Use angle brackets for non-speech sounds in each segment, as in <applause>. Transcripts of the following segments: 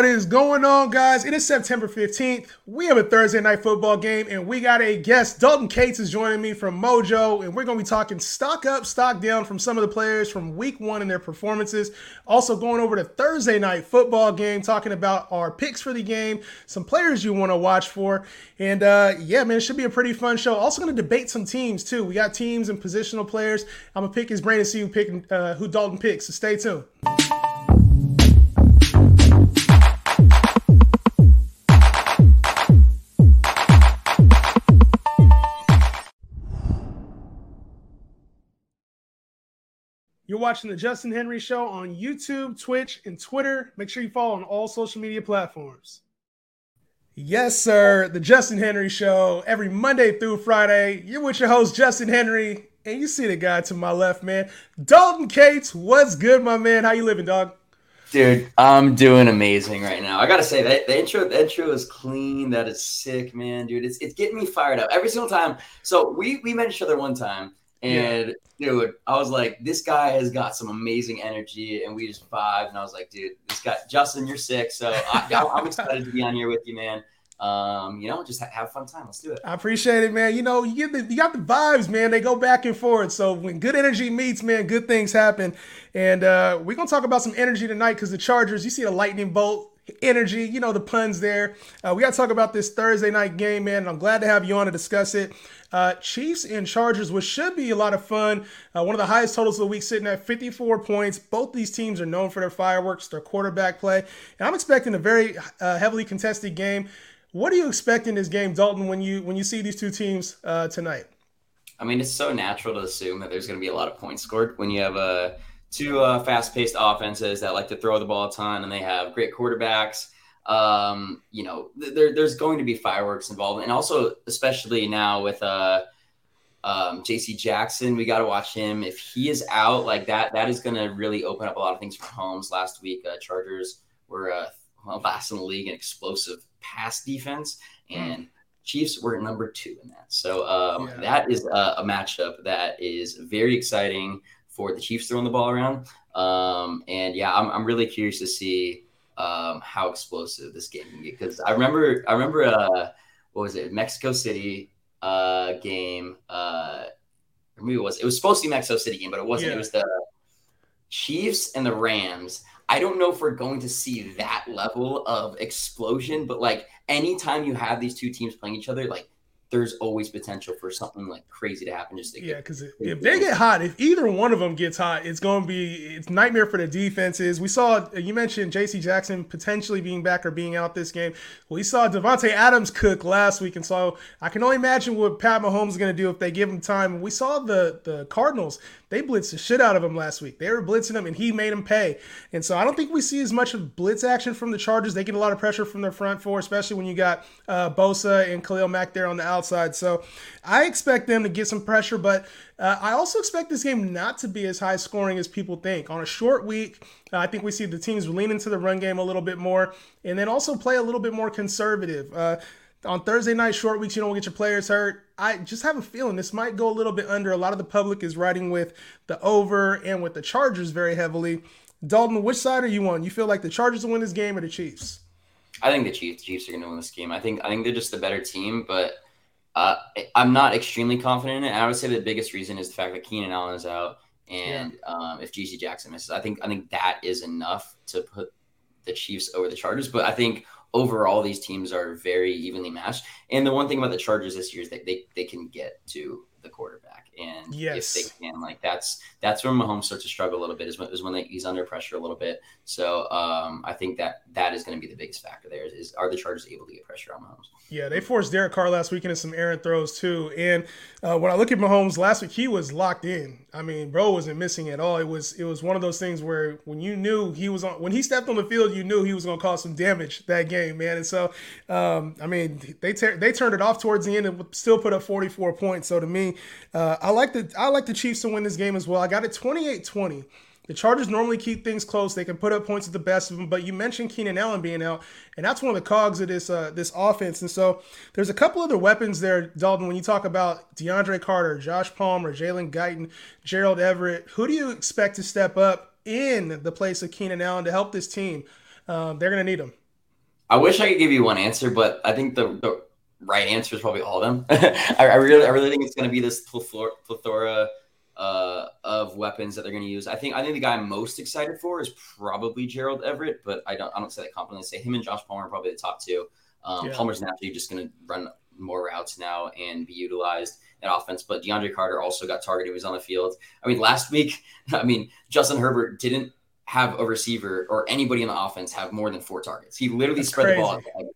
What is going on, guys? It is September 15th. We have a Thursday night football game, and we got a guest. Dalton Cates is joining me from Mojo, and we're going to be talking stock up, stock down from some of the players from week one and their performances. Also, going over the Thursday night football game, talking about our picks for the game, some players you want to watch for. And uh, yeah, man, it should be a pretty fun show. Also, going to debate some teams, too. We got teams and positional players. I'm going to pick his brain and see who, pick, uh, who Dalton picks, so stay tuned. You're watching the Justin Henry Show on YouTube, Twitch, and Twitter. Make sure you follow on all social media platforms. Yes, sir. The Justin Henry Show every Monday through Friday. You're with your host, Justin Henry, and you see the guy to my left, man. Dalton Cates, what's good, my man? How you living, dog? Dude, I'm doing amazing right now. I gotta say that the intro, the intro is clean. That is sick, man, dude. It's it's getting me fired up every single time. So we we met each other one time, and yeah dude, I was like, this guy has got some amazing energy, and we just vibed. And I was like, dude, this guy, Justin, you're sick, so I, <laughs> am excited to be on here with you, man. Um, you know, just have a fun time. Let's do it. I appreciate it, man. You know, you get the you got the vibes, man. They go back and forth. So when good energy meets, man, good things happen. And uh, we're gonna talk about some energy tonight because the Chargers, you see the lightning bolt energy, you know, the puns there. Uh, we got to talk about this Thursday night game, man. I'm glad to have you on to discuss it. Uh, Chiefs and Chargers, which should be a lot of fun. Uh, one of the highest totals of the week, sitting at 54 points. Both these teams are known for their fireworks, their quarterback play. And I'm expecting a very uh, heavily contested game. What do you expect in this game, Dalton, when you when you see these two teams uh, tonight? I mean, it's so natural to assume that there's going to be a lot of points scored when you have a uh, two uh, fast-paced offenses that like to throw the ball a ton, and they have great quarterbacks um, you know, there, there's going to be fireworks involved, and also especially now with uh, um, J.C. Jackson, we got to watch him. If he is out, like that, that is going to really open up a lot of things for Holmes. Last week, uh, Chargers were uh, well, last in the league in explosive pass defense, hmm. and mm. Chiefs were number two in that. So um, yeah. that is a, a, matchup that is very exciting for the Chiefs throwing the ball around. Um, and yeah, I'm, I'm really curious to see um, how explosive this game can get. Because I remember, I remember, uh, what was it, Mexico City uh, game? Uh, maybe it was it was supposed to be Mexico City game, but it wasn't. Yeah. It was the Chiefs and the Rams. I don't know if we're going to see that level of explosion, but like anytime you have these two teams playing each other, like there's always potential for something like crazy to happen. Just to yeah, because if they get hot, if either one of them gets hot, it's going to be it's nightmare for the defenses. We saw you mentioned J.C. Jackson potentially being back or being out this game. We saw Davante Adams cook last week, and so I can only imagine what Pat Mahomes is going to do if they give him time. We saw the the Cardinals they blitzed the shit out of him last week. They were blitzing him, and he made him pay. And so I don't think we see as much of blitz action from the Chargers. They get a lot of pressure from their front four, especially when you got uh, Bosa and Khalil Mack there on the outside. So I expect them to get some pressure, but uh, I also expect this game not to be as high scoring as people think. On a short week, uh, I think we see the teams lean into the run game a little bit more, and then also play a little bit more conservative. Uh, on Thursday night short weeks, you don't get your players hurt. I just have a feeling this might go a little bit under. A lot of the public is riding with the over and with the Chargers very heavily. Dalton, which side are you on? You feel like the Chargers will win this game or the Chiefs? I think the Chiefs. Chiefs are going to win this game. I think I think they're just the better team, but uh, I'm not extremely confident in it. And I would say the biggest reason is the fact that Keenan Allen is out, and yeah. um, if J.C. Jackson misses, I think I think that is enough to put the Chiefs over the Chargers. But I think overall these teams are very evenly matched. And the one thing about the Chargers this year is that they they can get to the quarterback. And yes. if they can, like that's that's when Mahomes starts to struggle a little bit. Is when, is when they, he's under pressure a little bit. So um, I think that that is going to be the biggest factor there. Is, is, are the Chargers able to get pressure on Mahomes? Yeah, they forced Derek Carr last week into some errant throws too. And uh, when I look at Mahomes last week, he was locked in. I mean, bro wasn't missing at all. It was it was one of those things where when you knew he was on when he stepped on the field, you knew he was going to cause some damage that game, man. And so, um, I mean, they ter- they turned it off towards the end and still put up 44 points. So to me, uh, I like the I like the Chiefs to win this game as well. I got it 28-20. The Chargers normally keep things close. They can put up points at the best of them, but you mentioned Keenan Allen being out, and that's one of the cogs of this uh, this offense. And so there's a couple other weapons there, Dalton. When you talk about DeAndre Carter, Josh Palmer, Jalen Guyton, Gerald Everett, who do you expect to step up in the place of Keenan Allen to help this team? Um, they're going to need them. I wish I could give you one answer, but I think the, the right answer is probably all of them. <laughs> I, I, really, I really think it's going to be this plethora, uh, of weapons that they're going to use. I think, I think the guy I'm most excited for is probably Gerald Everett, but I don't, I don't say that confidently. say him and Josh Palmer are probably the top two. Um, yeah. Palmer's naturally just going to run more routes now and be utilized in offense. But DeAndre Carter also got targeted. He was on the field. I mean, last week, <laughs> I mean, Justin Herbert didn't have a receiver or anybody in the offense have more than four targets. He literally That's spread crazy. the ball.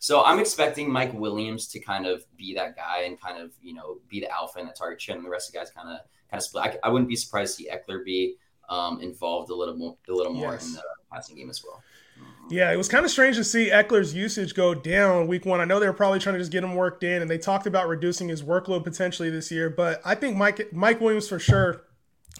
So I'm expecting Mike Williams to kind of be that guy and kind of you know be the alpha in the target share, and the rest of the guys kind of kind of split. I, I wouldn't be surprised to see Ekeler be um, involved a little more a little more yes. in the passing game as well. Yeah, it was kind of strange to see Ekeler's usage go down week one. I know they were probably trying to just get him worked in, and they talked about reducing his workload potentially this year. But I think Mike Mike Williams for sure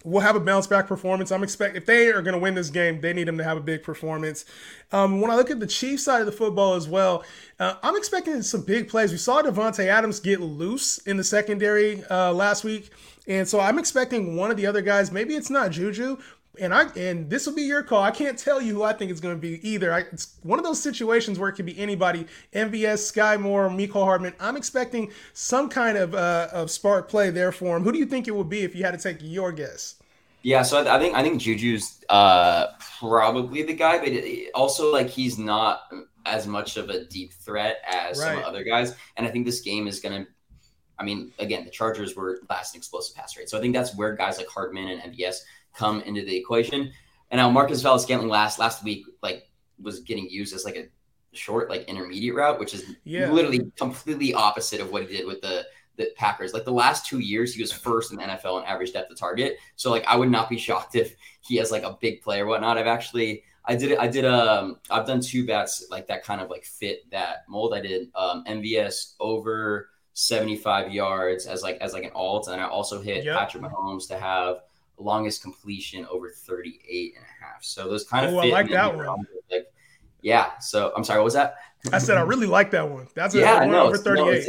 will have a bounce back performance. I'm expect if they are going to win this game, they need him to have a big performance. Um, when I look at the Chiefs side of the football as well, uh, I'm expecting some big plays. We saw Davante Adams get loose in the secondary uh, last week. And so I'm expecting one of the other guys, maybe it's not Juju, and I and this will be your call. I can't tell you who I think it's going to be either. I, it's one of those situations where it could be anybody. MVS, Skyy Moore, Mecole Hardman. I'm expecting some kind of uh, of spark play there for him. Who do you think it would be if you had to take your guess? Yeah, so I, I think I think Juju's uh, probably the guy, but also like he's not as much of a deep threat as right. some other guys. And I think this game is going to. I mean, again, the Chargers were last in explosive pass rate, so I think that's where guys like Hardman and MVS come into the equation. And now Marquez Valdes-Scantling last last week like was getting used as like a short like intermediate route, which is yeah. literally completely opposite of what he did with the the Packers. Like the last two years, he was first in the NFL in average depth of target. So like I would not be <laughs> shocked if he has like a big play or whatnot. I've actually I did I did um I've done two bets like that kind of like fit that mold. I did um MVS over 75 yards as like as like an alt, and I also hit yep. Patrick Mahomes to have longest completion over 38 and a half. So those kind of oh, I like that one. Like, yeah. So I'm sorry, what was that? I said I really like that one. That's a yeah, one no, over 38. No, it's,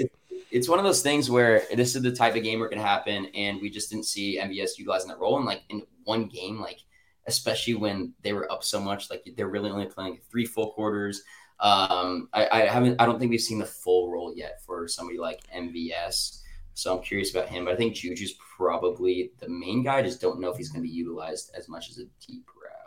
it's, one of those things where this is the type of game where it can happen, and we just didn't see MVS utilizing that role. And like in one game, like especially when they were up so much, like they're really only playing three full quarters. Um, I, I haven't, I don't think we've seen the full role yet for somebody like MVS. So I'm curious about him. But I think Juju's probably the main guy. I just don't know if he's going to be utilized as much as a deep route.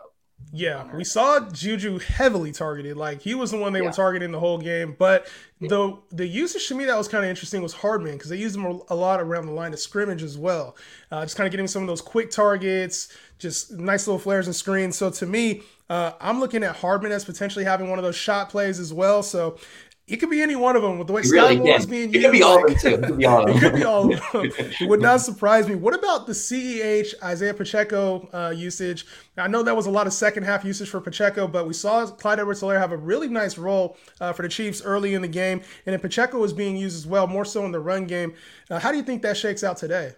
Yeah, we saw Juju heavily targeted. Like he was the one they yeah. were targeting the whole game. But the the usage to me that was kind of interesting was Hardman because they used him a lot around the line of scrimmage as well. Uh, just kind of getting some of those quick targets, just nice little flares and screens. So to me, uh, I'm looking at Hardman as potentially having one of those shot plays as well. So it could be any one of them with the way Skyy Moore is being it used. Could be all of them too. It could be all of them. <laughs> it could be all of them. <laughs> it would not surprise me. What about the CEH Isaiah Pacheco uh, usage? I know that was a lot of second half usage for Pacheco, but we saw Clyde Edwards-Helaire have a really nice role uh, for the Chiefs early in the game, and then Pacheco was being used as well, more so in the run game. Uh, how do you think that shakes out today?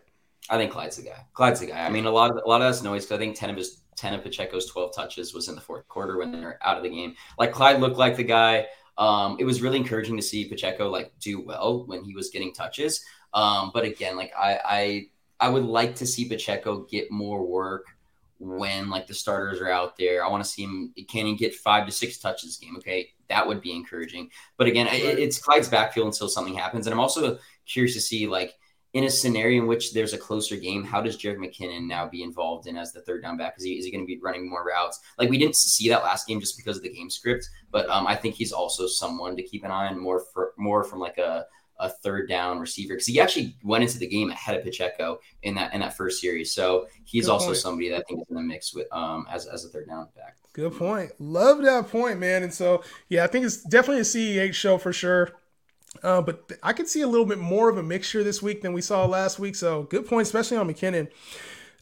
I think Clyde's the guy. Clyde's the guy. I mean, a lot of a lot of us noise because I think ten of his ten of Pacheco's twelve touches was in the fourth quarter when they're out of the game. Like Clyde looked like the guy. Um, it was really encouraging to see Pacheco like do well when he was getting touches. Um, but again, like I, I I would like to see Pacheco get more work when like the starters are out there. I want to see him. Can he get five to six touches game? Okay, that would be encouraging. But again, it, it's Clyde's backfield until something happens, and I'm also curious to see like in a scenario in which there's a closer game, how does Jerick McKinnon now be involved in as the third down back? Is he, is he going to be running more routes? Like we didn't see that last game just because of the game script, but um, I think he's also someone to keep an eye on more for more from like a, a third down receiver because he actually went into the game ahead of Pacheco in that in that first series. So he's Good also point. somebody that I think is in the mix with um as as a third down back. Good point. Love that point, man. And so yeah, I think it's definitely a CEH show for sure. Uh, but I could see a little bit more of a mixture this week than we saw last week. So good point, especially on McKinnon.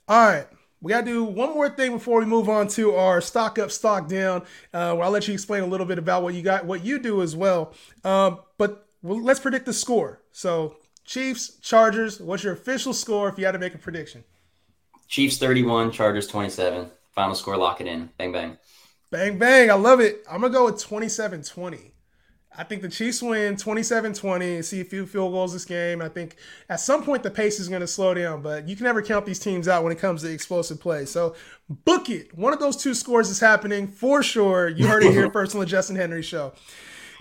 All right. We got to do one more thing before we move on to our stock up, stock down. Uh, where I'll let you explain a little bit about what you got, what you do as well. Um, but well, let's predict the score. So, Chiefs, Chargers. What's your official score if you had to make a prediction? Chiefs 31, Chargers 27. Final score, lock it in. Bang, bang. Bang, bang. I love it. I'm going to go with 27 20. I think the Chiefs win 27-20, see a few field goals this game. I think at some point the pace is going to slow down, but you can never count these teams out when it comes to explosive play. So book it. One of those two scores is happening for sure. You heard it here <laughs> first on the Justin Henry show.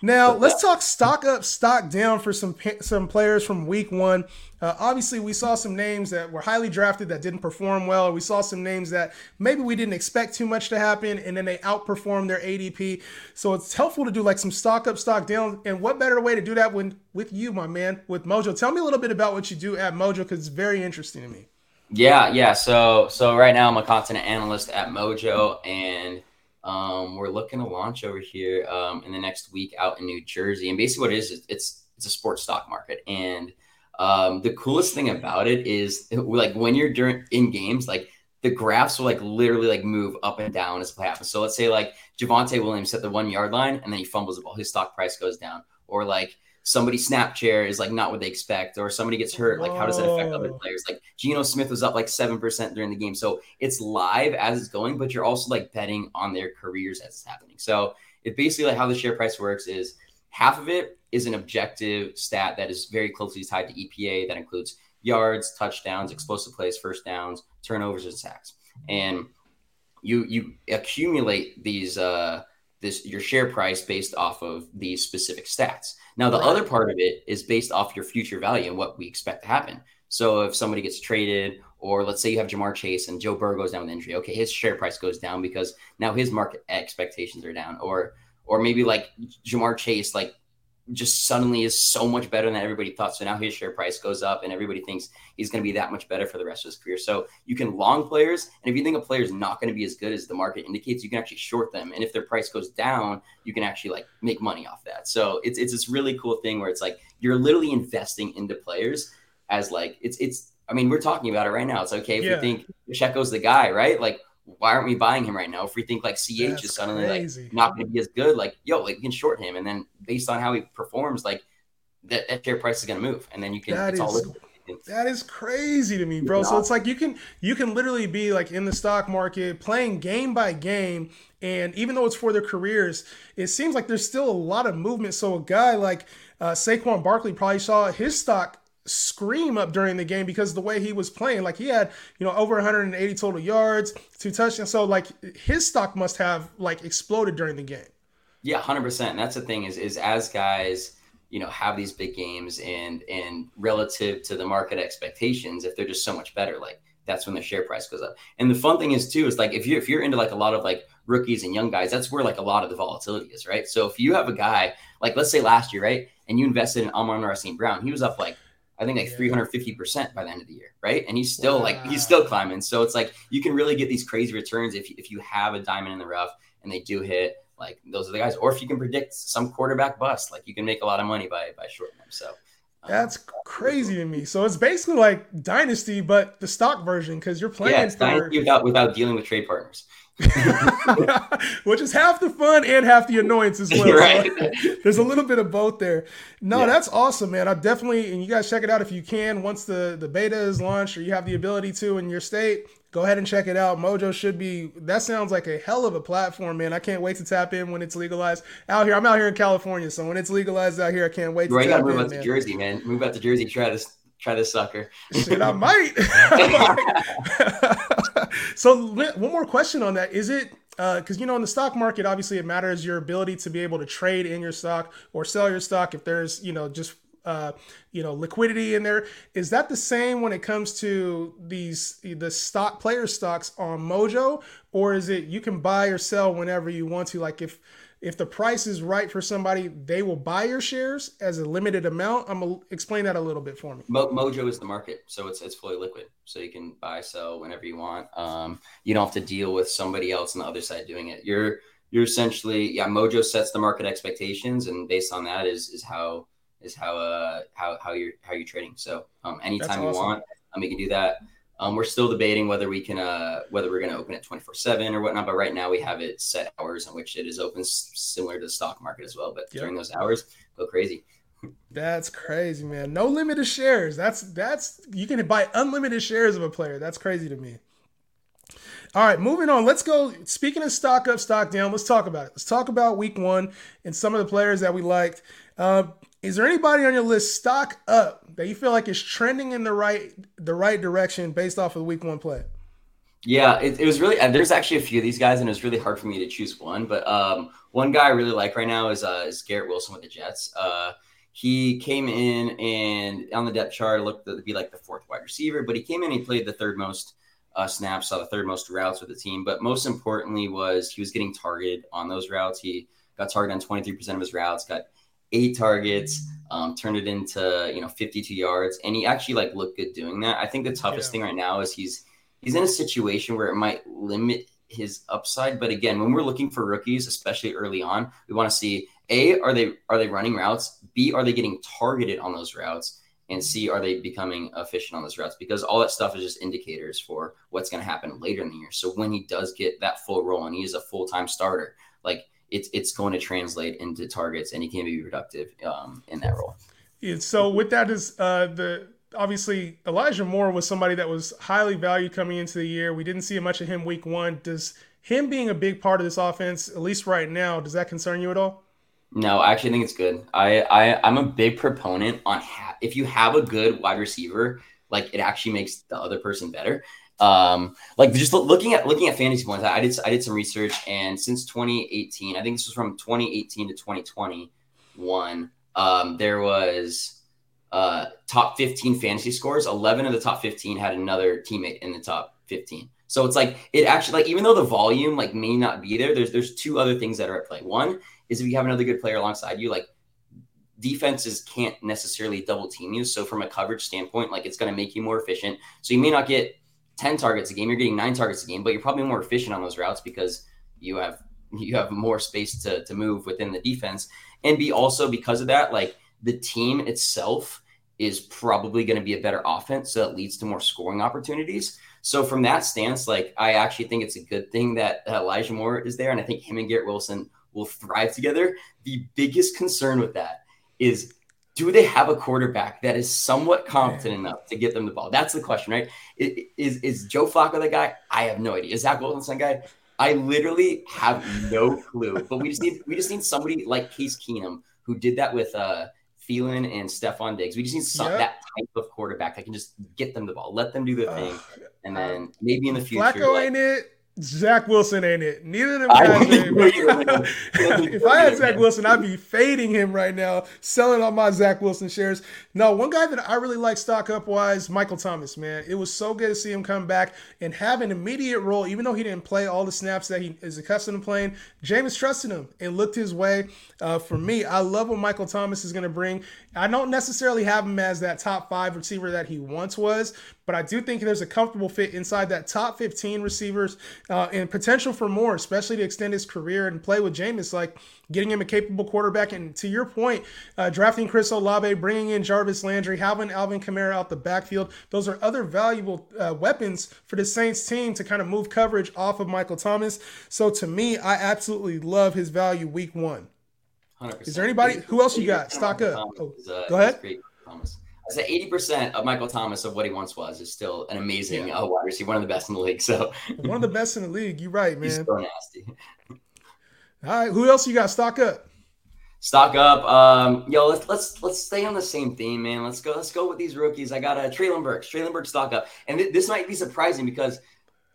Now let's talk stock up, stock down for some some players from Week One. Uh, obviously, we saw some names that were highly drafted that didn't perform well. We saw some names that maybe we didn't expect too much to happen, and then they outperformed their ADP. So it's helpful to do like some stock up, stock down. And what better way to do that when with you, my man, with Mojo? Tell me a little bit about what you do at Mojo because it's very interesting to me. Yeah, yeah. So so right now I'm a content analyst at Mojo, and um, we're looking to launch over here um, in the next week out in New Jersey. And basically, what it is, it's it's a sports stock market. And um, the coolest thing about it is <laughs> like when you're during in games, like the graphs will like literally like move up and down as play happens. So let's say like Javonte Williams at the one yard line and then he fumbles the ball, his stock price goes down. Or like somebody snap share is like not what they expect, or somebody gets hurt. Like, how does that affect other players? Like, Geno Smith was up like 7% during the game. So it's live as it's going, but you're also like betting on their careers as it's happening. So it basically like how the share price works is half of it is an objective stat that is very closely tied to EPA that includes yards, touchdowns, explosive plays, first downs, turnovers, and sacks. And you you accumulate these uh this your share price based off of these specific stats. Now, the right. other part of it is based off your future value and what we expect to happen. So if somebody gets traded, or let's say you have Ja'Marr Chase and Joe Burrow goes down with injury, okay, his share price goes down because now his market expectations are down. Or or maybe like Ja'Marr Chase, like just suddenly is so much better than everybody thought. So now his share price goes up and everybody thinks he's going to be that much better for the rest of his career. So you can long players. And if you think a player is not going to be as good as the market indicates, you can actually short them. And if their price goes down, you can actually like make money off that. So it's, it's this really cool thing where it's like you're literally investing into players as like, it's, it's, I mean, we're talking about it right now. It's okay if yeah. we think Checo's the guy, right? Like why aren't we buying him right now? If we think like CH That's is suddenly crazy. like not going to be as good, like yo, like we can short him, and then based on how he performs, like that, that share price is going to move, and then you can. That it's is, all. That is crazy to me, bro. So it's like you can you can literally be like in the stock market playing game by game, and even though it's for their careers, it seems like there's still a lot of movement. So a guy like uh, Saquon Barkley probably saw his stock scream up during the game because the way he was playing. Like he had, you know, over 180 total yards, two touchdowns. So like his stock must have like exploded during the game. Yeah, hundred percent. And that's the thing is is as guys, you know, have these big games and and relative to the market expectations, if they're just so much better, like that's when the share price goes up. And the fun thing is too is like if you're if you're into like a lot of like rookies and young guys, that's where like a lot of the volatility is, right? So if you have a guy like let's say last year, right, and you invested in Amon-Ra St. Brown, he was up like I think like 350% by the end of the year, right? And he's still wow. like he's still climbing. So it's like you can really get these crazy returns if if you have a diamond in the rough and they do hit. Like those are the guys, or if you can predict some quarterback bust, like you can make a lot of money by by shorting them. So um, that's crazy to me. So it's basically like dynasty, but the stock version because you're playing yeah, for... dynasty without without dealing with trade partners. <laughs> which is half the fun and half the annoyance as well. Right. So <laughs> there's a little bit of both there. No, yeah. that's awesome, man. I definitely and you guys check it out if you can once the the beta is launched or you have the ability to in your state. Go ahead and check it out. Mojo should be. That sounds like a hell of a platform, man. I can't wait to tap in when it's legalized out here. I'm out here in California, so when it's legalized out here, I can't wait. to Right, gotta move out to Jersey, man. Move out to Jersey. Try this. Try this sucker. Shit, I <laughs> might. <laughs> so one more question on that: Is it because uh, you know in the stock market, obviously it matters your ability to be able to trade in your stock or sell your stock if there's you know just uh, you know liquidity in there. Is that the same when it comes to these the stock player stocks on Mojo, or is it you can buy or sell whenever you want to? Like if if the price is right for somebody, they will buy your shares as a limited amount. I'm gonna explain that a little bit for me. Mo- Mojo is the market, so it's it's fully liquid, so you can buy sell whenever you want. Um, you don't have to deal with somebody else on the other side doing it. You're you're essentially yeah. Mojo sets the market expectations, and based on that is is how is how uh how how you're how you're trading. So um, anytime awesome. you want, um, you can do that. Um, we're still debating whether we can uh, whether we're going to open it 24 seven or whatnot. But right now we have it set hours in which it is open, similar to the stock market as well. But yep. during those hours, go crazy. That's crazy, man. No limited shares. That's that's you can buy unlimited shares of a player. That's crazy to me. All right, moving on. Let's go. Speaking of stock up, stock down, let's talk about it. Let's talk about week one and some of the players that we liked. Uh, is there anybody on your list stock up that you feel like is trending in the right the right direction based off of the week one play? Yeah, it, it was really. And there's actually a few of these guys, and it was really hard for me to choose one. But um, one guy I really like right now is uh, is Garrett Wilson with the Jets. Uh, he came in and on the depth chart looked to be like the fourth wide receiver, but he came in and he played the third most uh, snaps, saw the third most routes with the team. But most importantly was he was getting targeted on those routes. He got targeted on 23% of his routes, got eight targets, um, turned it into you know 52 yards, and he actually like looked good doing that. I think the toughest yeah. thing right now is he's he's in a situation where it might limit his upside. But again, when we're looking for rookies, especially early on, we want to see a are they are they running routes? B are they getting targeted on those routes? And C are they becoming efficient on those routes? Because all that stuff is just indicators for what's going to happen later in the year. So when he does get that full role and he is a full time starter, like it's it's going to translate into targets and he can be productive um, in that role. Yeah, so with that is uh, the obviously Elijah Moore was somebody that was highly valued coming into the year. We didn't see much of him week one. Does him being a big part of this offense, at least right now, does that concern you at all? No, I actually think it's good. I, I I'm a big proponent on ha- if you have a good wide receiver, like it actually makes the other person better. Um, like just looking at looking at fantasy points, I did I did some research, and since 2018, I think this was from 2018 to 2021, um, there was uh, top 15 fantasy scores. 11 of the top 15 had another teammate in the top 15. So it's like it actually like even though the volume like may not be there, there's there's two other things that are at play. One is if you have another good player alongside you, like defenses can't necessarily double team you. So from a coverage standpoint, like it's going to make you more efficient. So you may not get 10 targets a game, you're getting nine targets a game, but you're probably more efficient on those routes because you have <laughs> you have more space to to move within the defense. And be also because of that, like the team itself is probably going to be a better offense. So that leads to more scoring opportunities. So from that stance, like I actually think it's a good thing that Elijah Moore is there. And I think him and Garrett Wilson will thrive together. The biggest concern with that is do they have a quarterback that is somewhat competent enough to get them the ball? That's the question, right? Is is Joe Flacco the guy? I have no idea. Is Zach Wilson the guy? I literally have no clue. But we just need we just need somebody like Case Keenum who did that with uh Thielen and Stefon Diggs. We just need some, yep. that type of quarterback that can just get them the ball, let them do their thing, and then maybe in the future, Flacco like, ain't it. Zach Wilson ain't it. Neither of them guys. <laughs> if I had Zach Wilson, I'd be fading him right now, selling all my Zach Wilson shares. No, one guy that I really like stock up wise, Michael Thomas, man. It was so good to see him come back and have an immediate role, even though he didn't play all the snaps that he is accustomed to playing. Jameis trusted him and looked his way. Uh, for me, I love what Michael Thomas is going to bring. I don't necessarily have him as that top five receiver that he once was, but I do think there's a comfortable fit inside that top 15 receivers uh, and potential for more, especially to extend his career and play with Jameis, like getting him a capable quarterback. And to your point, uh, drafting Chris Olave, bringing in Jarvis Landry, having Alvin Kamara out the backfield, those are other valuable uh, weapons for the Saints team to kind of move coverage off of Michael Thomas. So to me, I absolutely love his value week one. 100%. Is there anybody? Who else you got? Stock up. Oh, uh, go ahead. Thomas. Eighty percent of Michael Thomas of what he once was is still an amazing yeah. uh, wide receiver, one of the best in the league. <laughs> So one of the best in the league. You're right, man. He's so nasty. All right, who else you got? Stock up. Stock up. Um, yo, let's let's let's stay on the same theme, man. Let's go. Let's go with these rookies. I got a uh, Treylon Burks. Treylon Burks stock up, and th- this might be surprising because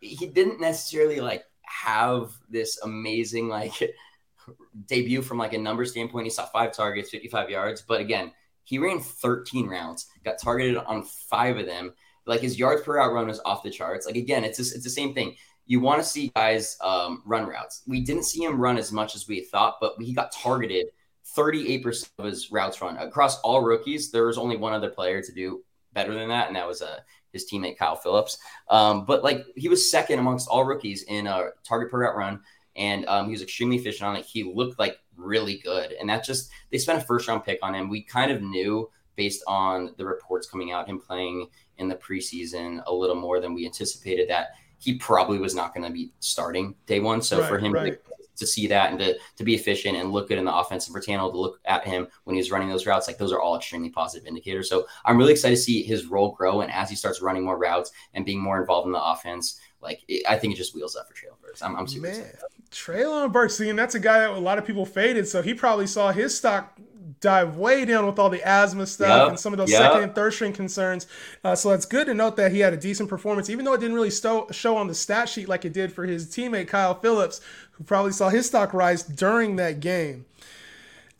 he didn't necessarily like have this amazing like <laughs> debut from like a number standpoint. He saw five targets, 55 yards, but again, he ran 13 rounds, got targeted on five of them. Like his yards per route run was off the charts. Like again, it's just, it's the same thing. You want to see guys um, run routes. We didn't see him run as much as we thought, but he got targeted 38% of his routes run across all rookies. There was only one other player to do better than that, and that was uh, his teammate Kyle Phillips. Um, but like he was second amongst all rookies in a target per route run, and um, he was extremely efficient on it. He looked like really good. And that just, they spent a first round pick on him. We kind of knew based on the reports coming out, him playing in the preseason a little more than we anticipated that he probably was not going to be starting day one. So right, for him right. to, to, see that and to, to be efficient and look good in the offense and for Tano to look at him when he was running those routes, like those are all extremely positive indicators. So I'm really excited to see his role grow. And as he starts running more routes and being more involved in the offense, like it, I think it just wheels up for Burks. I'm, I'm super Man, excited. Treylon Burks, see, and that's a guy that a lot of people faded, so he probably saw his stock dive way down with all the asthma stuff Yep, and some of those yep. second and third string concerns. Uh, so it's good to note that he had a decent performance, even though it didn't really sto- show on the stat sheet like it did for his teammate Kyle Phillips, who probably saw his stock rise during that game.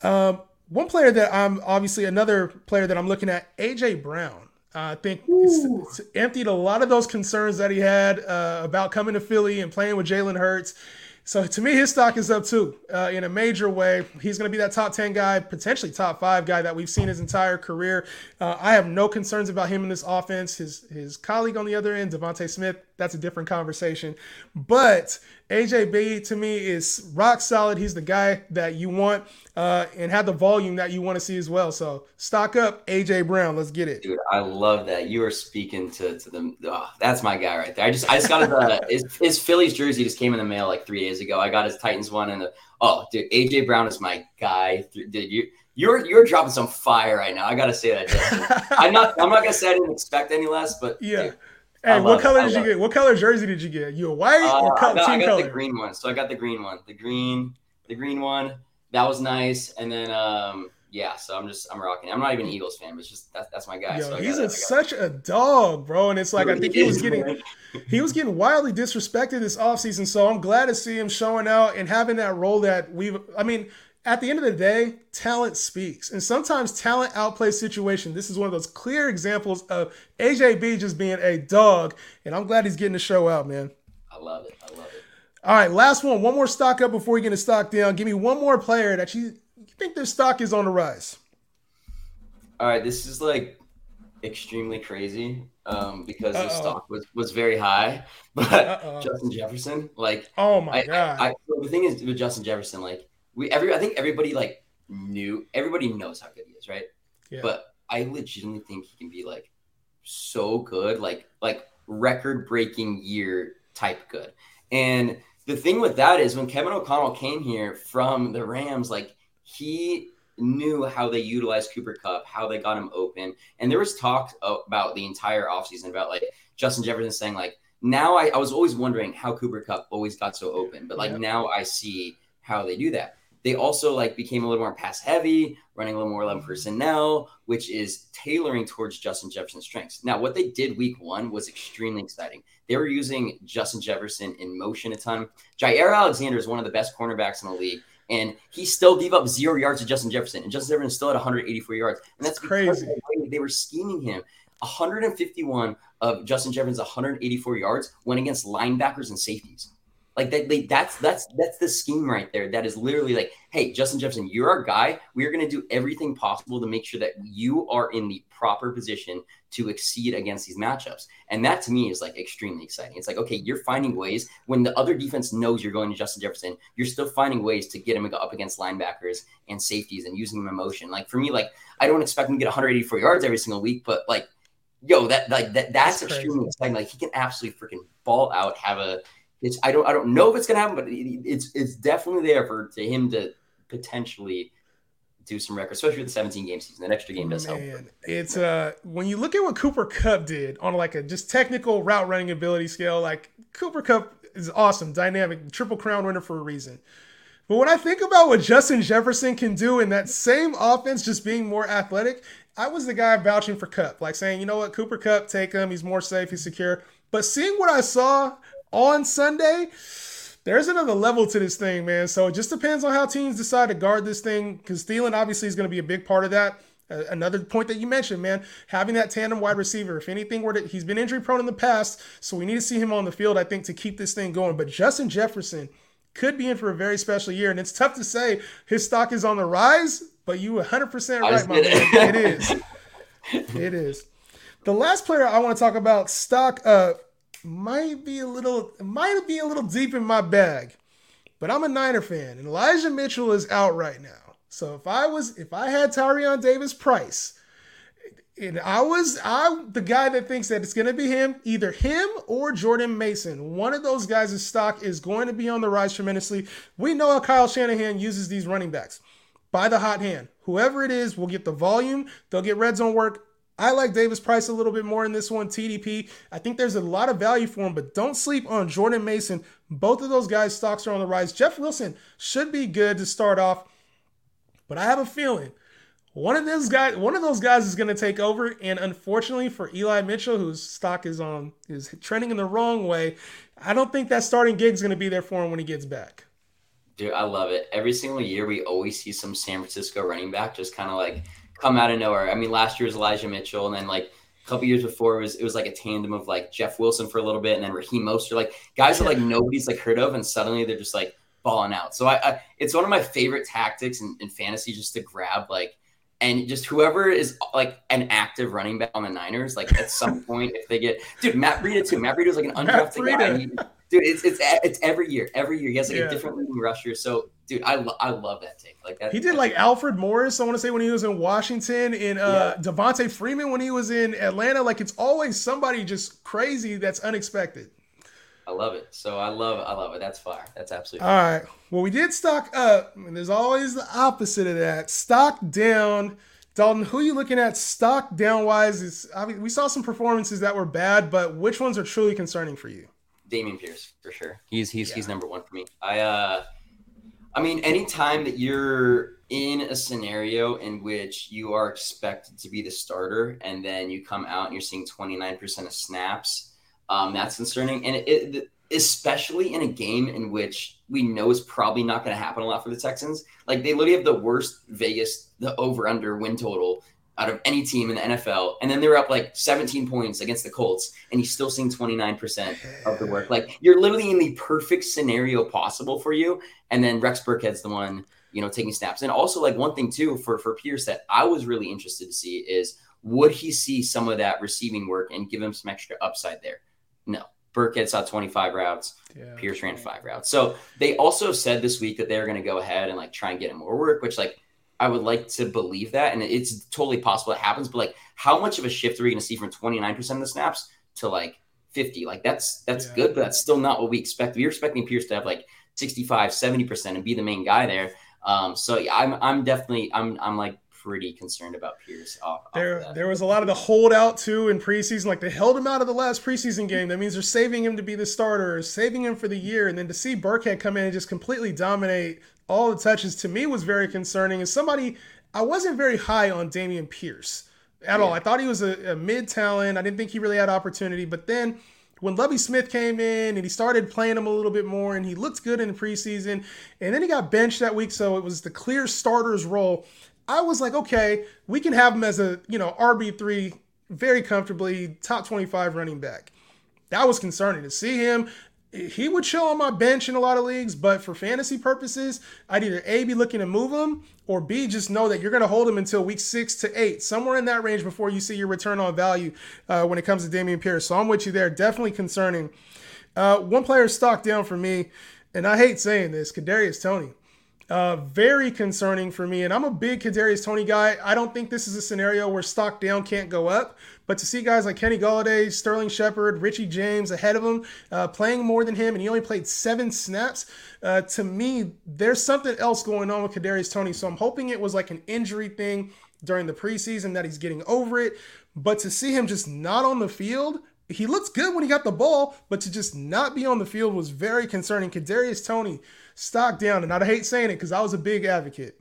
Um, one player that I'm obviously another player that I'm looking at, AJ Brown. Uh, I think it's, it's emptied a lot of those concerns that he had uh, about coming to Philly and playing with Jalen Hurts. So to me, his stock is up too uh, in a major way. He's going to be that top 10 guy, potentially top five guy that we've seen his entire career. Uh, I have no concerns about him in this offense. His his colleague on the other end, DeVonta Smith, that's a different conversation. But AJB to me is rock solid. He's the guy that you want uh, and have the volume that you want to see as well. So stock up, AJ Brown. Let's get it. Dude, I love that you are speaking to to them. Oh, that's my guy right there. I just I just got his, uh, his his Phillies jersey just came in the mail like three days ago. I got his Titans one and the oh dude, AJ Brown is my guy. Dude, you you're you're dropping some fire right now. I gotta say that. Justin. <laughs> I'm not I'm not gonna say I didn't expect any less, but Yeah. dude, Hey, I what it. color did you get? What color jersey did you get? You a white Uh, or co- I got, I team got color? the green one. So I got the green one. The green, the green one. That was nice. And then um yeah, so I'm just I'm rocking. I'm not even an Eagles fan, but it's just that's that's my guy. Yo, so I he's gotta- a, such a dog, bro. And it's like I think he was getting he was getting wildly disrespected this offseason. So I'm glad to see him showing out and having that role that we've I mean, at the end of the day, talent speaks. And sometimes talent outplays situation. This is one of those clear examples of AJB just being a dog. And I'm glad he's getting the show out, man. I love it. I love it. All right, last one. One more stock up before we get a stock down. Give me one more player that you, you think their stock is on the rise. All right, this is like extremely crazy um, because Uh-oh. his stock was was very high. <laughs> But Uh-oh. Justin Jefferson, like Oh my I, god. I, I, the thing is with Justin Jefferson, like we every I think everybody like knew everybody knows how good he is, right? Yeah. But I legitimately think he can be like so good, like like record breaking year type good. And the thing with that is when Kevin O'Connell came here from the Rams, like he knew how they utilized Cooper Kupp, how they got him open. And there was talk about the entire offseason about like Justin Jefferson saying like now I, I was always wondering how Cooper Kupp always got so open, but like Yeah. now I see how they do that. They also like became a little more pass heavy, running a little more 11 personnel, which is tailoring towards Justin Jefferson's strengths. Now, what they did week one was extremely exciting. They were using Justin Jefferson in motion a ton. Jaire Alexander is one of the best cornerbacks in the league, and he still gave up zero yards to Justin Jefferson, and Justin Jefferson still had 184 yards. And that's crazy. of the way they were scheming him. 151 of Justin Jefferson's 184 yards went against linebackers and safeties. Like that, they, that's that's that's the scheme right there. That is literally like, hey, Justin Jefferson, you're our guy. We are going to do everything possible to make sure that you are in the proper position to exceed against these matchups. And that to me is like extremely exciting. It's like, okay, you're finding ways when the other defense knows you're going to Justin Jefferson, you're still finding ways to get him up against linebackers and safeties and using him in motion. Like for me, like I don't expect him to get 184 yards every single week, but like, yo, that like that that's That's extremely exciting. Like he can absolutely freaking ball out, have a it's I don't I don't know if it's gonna happen, but it- it's it's definitely there for to him to potentially do some records, especially with the 17 game season. That extra game does help. Man, it's uh when you look at what Cooper Kupp did on like a just technical route running ability scale, like Cooper Kupp is awesome, dynamic, triple crown winner for a reason. But when I think about what Justin Jefferson can do in that same offense, just being more athletic, I was the guy vouching for Kupp, like saying, you know what, Cooper Kupp, take him, he's more safe, he's secure. But seeing what I saw on Sunday, there's another level to this thing, man. So it just depends on how teams decide to guard this thing. Because Thielen obviously is going to be a big part of that. Uh, another point that you mentioned, man, having that tandem wide receiver. If anything were to, he's been injury prone in the past, so we need to see him on the field. I think to keep this thing going. But Justin Jefferson could be in for a very special year, and it's tough to say his stock is on the rise. But you 100% right, my man. it. Is. <laughs> It is. The last player I want to talk about, stock uh might be a little might be a little deep in my bag. But I'm a Niner fan, and Elijah Mitchell is out right now. So if I was if I had Tyrion Davis Price, and I was I'm the guy that thinks that it's gonna be him, either him or Jordan Mason. One of those guys' stock is going to be on the rise tremendously. We know how Kyle Shanahan uses these running backs by the hot hand. Whoever it is will get the volume, they'll get red zone work. I like Davis Price a little bit more in this one, TDP. I think there's a lot of value for him, but don't sleep on Jordan Mason. Both of those guys' stocks are on the rise. Jeff Wilson should be good to start off, but I have a feeling one of those guys, one of those guys is going to take over. And unfortunately for Eli Mitchell, whose stock is on is trending in the wrong way, I don't think that starting gig is going to be there for him when he gets back. Dude, I love it. Every single year, we always see some San Francisco running back just kind of like come out of nowhere. I mean, last year was Elijah Mitchell, and then like a couple years before it was it was like a tandem of like Jeff Wilson for a little bit, and then Raheem Mostert, like guys that like nobody's like heard of, and suddenly they're just like balling out. So I, I it's one of my favorite tactics in, in fantasy just to grab like and just whoever is like an active running back on the Niners, like at some <laughs> point, if they get dude, Matt Breida too. Matt Breida is like an undrafted guy. He, dude, it's it's it's every year, every year he has like yeah. a different leading rusher. So, dude, I lo- I love that take. Like that. He did like Alfred Morris. I want to say when he was in Washington, and uh, yeah. Devonta Freeman when he was in Atlanta. Like it's always somebody just crazy that's unexpected. I love it. So I love I love it. That's fire. That's absolutely. All right. Well, we did stock up, and there's always the opposite of that. Stock down. Dalton, who are you looking at stock down wise? Is I mean, we saw some performances that were bad, but which ones are truly concerning for you? Dameon Pierce for sure. He's he's yeah. he's number one for me. I uh, I mean, anytime that you're in a scenario in which you are expected to be the starter, and then you come out and you're seeing 29% of snaps um, that's concerning, and it, it, especially in a game in which we know is probably not going to happen a lot for the Texans. Like they literally have the worst Vegas the over under win total out of any team in the NFL, and then they're up like 17 points against the Colts, and he's still seeing 29% of the work. Like you're literally in the perfect scenario possible for you, and then Rex Burkhead's the one you know taking snaps. And also like one thing too for for Pierce that I was really interested to see is would he see some of that receiving work and give him some extra upside there? No. Burkhead saw 25 routes. Yeah. Pierce ran five routes. So they also said this week that they're going to go ahead and like try and get him more work, which like I would like to believe that. And it's totally possible it happens. But like, how much of a shift are we going to see from 29% of the snaps to like 50? Like, that's that's yeah. good, but that's still not what we expect. We are expecting Pierce to have like 65, 70% and be the main guy there. Um, so yeah, I'm I'm definitely I'm I'm like pretty concerned about Pierce. Off, there, off there was a lot of the holdout too in preseason. Like they held him out of the last preseason game. That means they're saving him to be the starter, saving him for the year. And then to see Burkhead come in and just completely dominate all the touches to me was very concerning. As somebody, I wasn't very high on Dameon Pierce at yeah. all. I thought he was a, a mid talent. I didn't think he really had opportunity. But then when Lovie Smith came in and he started playing him a little bit more and he looked good in the preseason and then he got benched that week so it was the clear starter's role I was like, okay, we can have him as a, you know, RB3 very comfortably, top 25 running back. That was concerning to see him. He would show on my bench in a lot of leagues, but for fantasy purposes, I'd either A, be looking to move him, or B, just know that you're going to hold him until week six to eight, somewhere in that range before you see your return on value uh, when it comes to Dameon Pierce. So I'm with you there. Definitely concerning. Uh, one player stock down for me, and I hate saying this, Kadarius Toney. Uh, very concerning for me. And I'm a big Kadarius Toney guy. I don't think this is a scenario where stock down can't go up. But to see guys like Kenny Golladay, Sterling Shepard, Richie James ahead of him, uh, playing more than him, and he only played seven snaps, uh, to me, there's something else going on with Kadarius Toney. So I'm hoping it was like an injury thing during the preseason that he's getting over it. But to see him just not on the field, he looks good when he got the ball, but to just not be on the field was very concerning. Kadarius Toney stock down, and I hate saying it because I was a big advocate.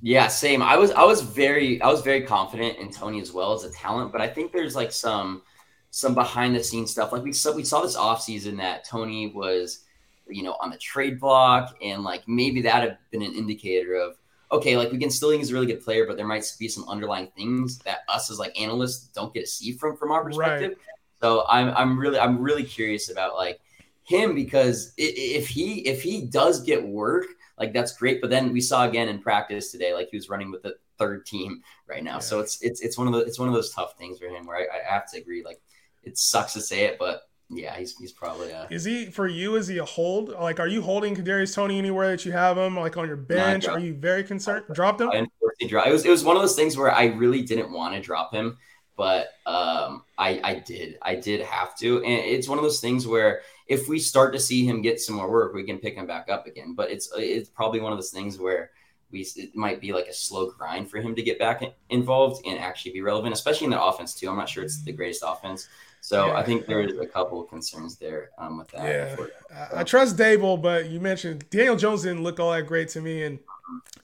Yeah, same. I was I was very I was very confident in Toney as well as a talent, but I think there's like some some behind the scenes stuff. Like we saw we saw this offseason that Toney was, you know, on the trade block and like maybe that have been an indicator of okay, like we can still think he's a really good player, but there might be some underlying things that us as like analysts don't get to see from from our perspective. Right. So I'm I'm really I'm really curious about like him because if he if he does get work, like that's great. But then we saw again in practice today, like he was running with the third team right now. Yeah. So it's it's it's one of the it's one of those tough things for him where I, I have to agree. Like it sucks to say it, but yeah, he's he's probably. Uh, is he for you? Is he a hold? Like, are you holding Kadarius Toney anywhere that you have him? Like on your bench? Are you very concerned? Dropped him? I It was it was one of those things where I really didn't want to drop him, but um, I I did I did have to, and it's one of those things where if we start to see him get some more work, we can pick him back up again. But it's it's probably one of those things where we it might be like a slow grind for him to get back involved and actually be relevant, especially in the offense too. I'm not sure it's the greatest offense. So yeah. I think there's a couple of concerns there um, with that. Yeah, before, I, I trust Daboll, but you mentioned Daniel Jones didn't look all that great to me, and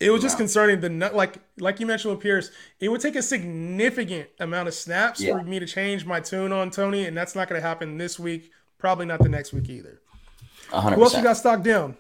it was just yeah. concerning the like like you mentioned with Pierce. It would take a significant amount of snaps yeah. for me to change my tune on Toney, and that's not going to happen this week. Probably not the next week either. 100%. Who else you got stocked down?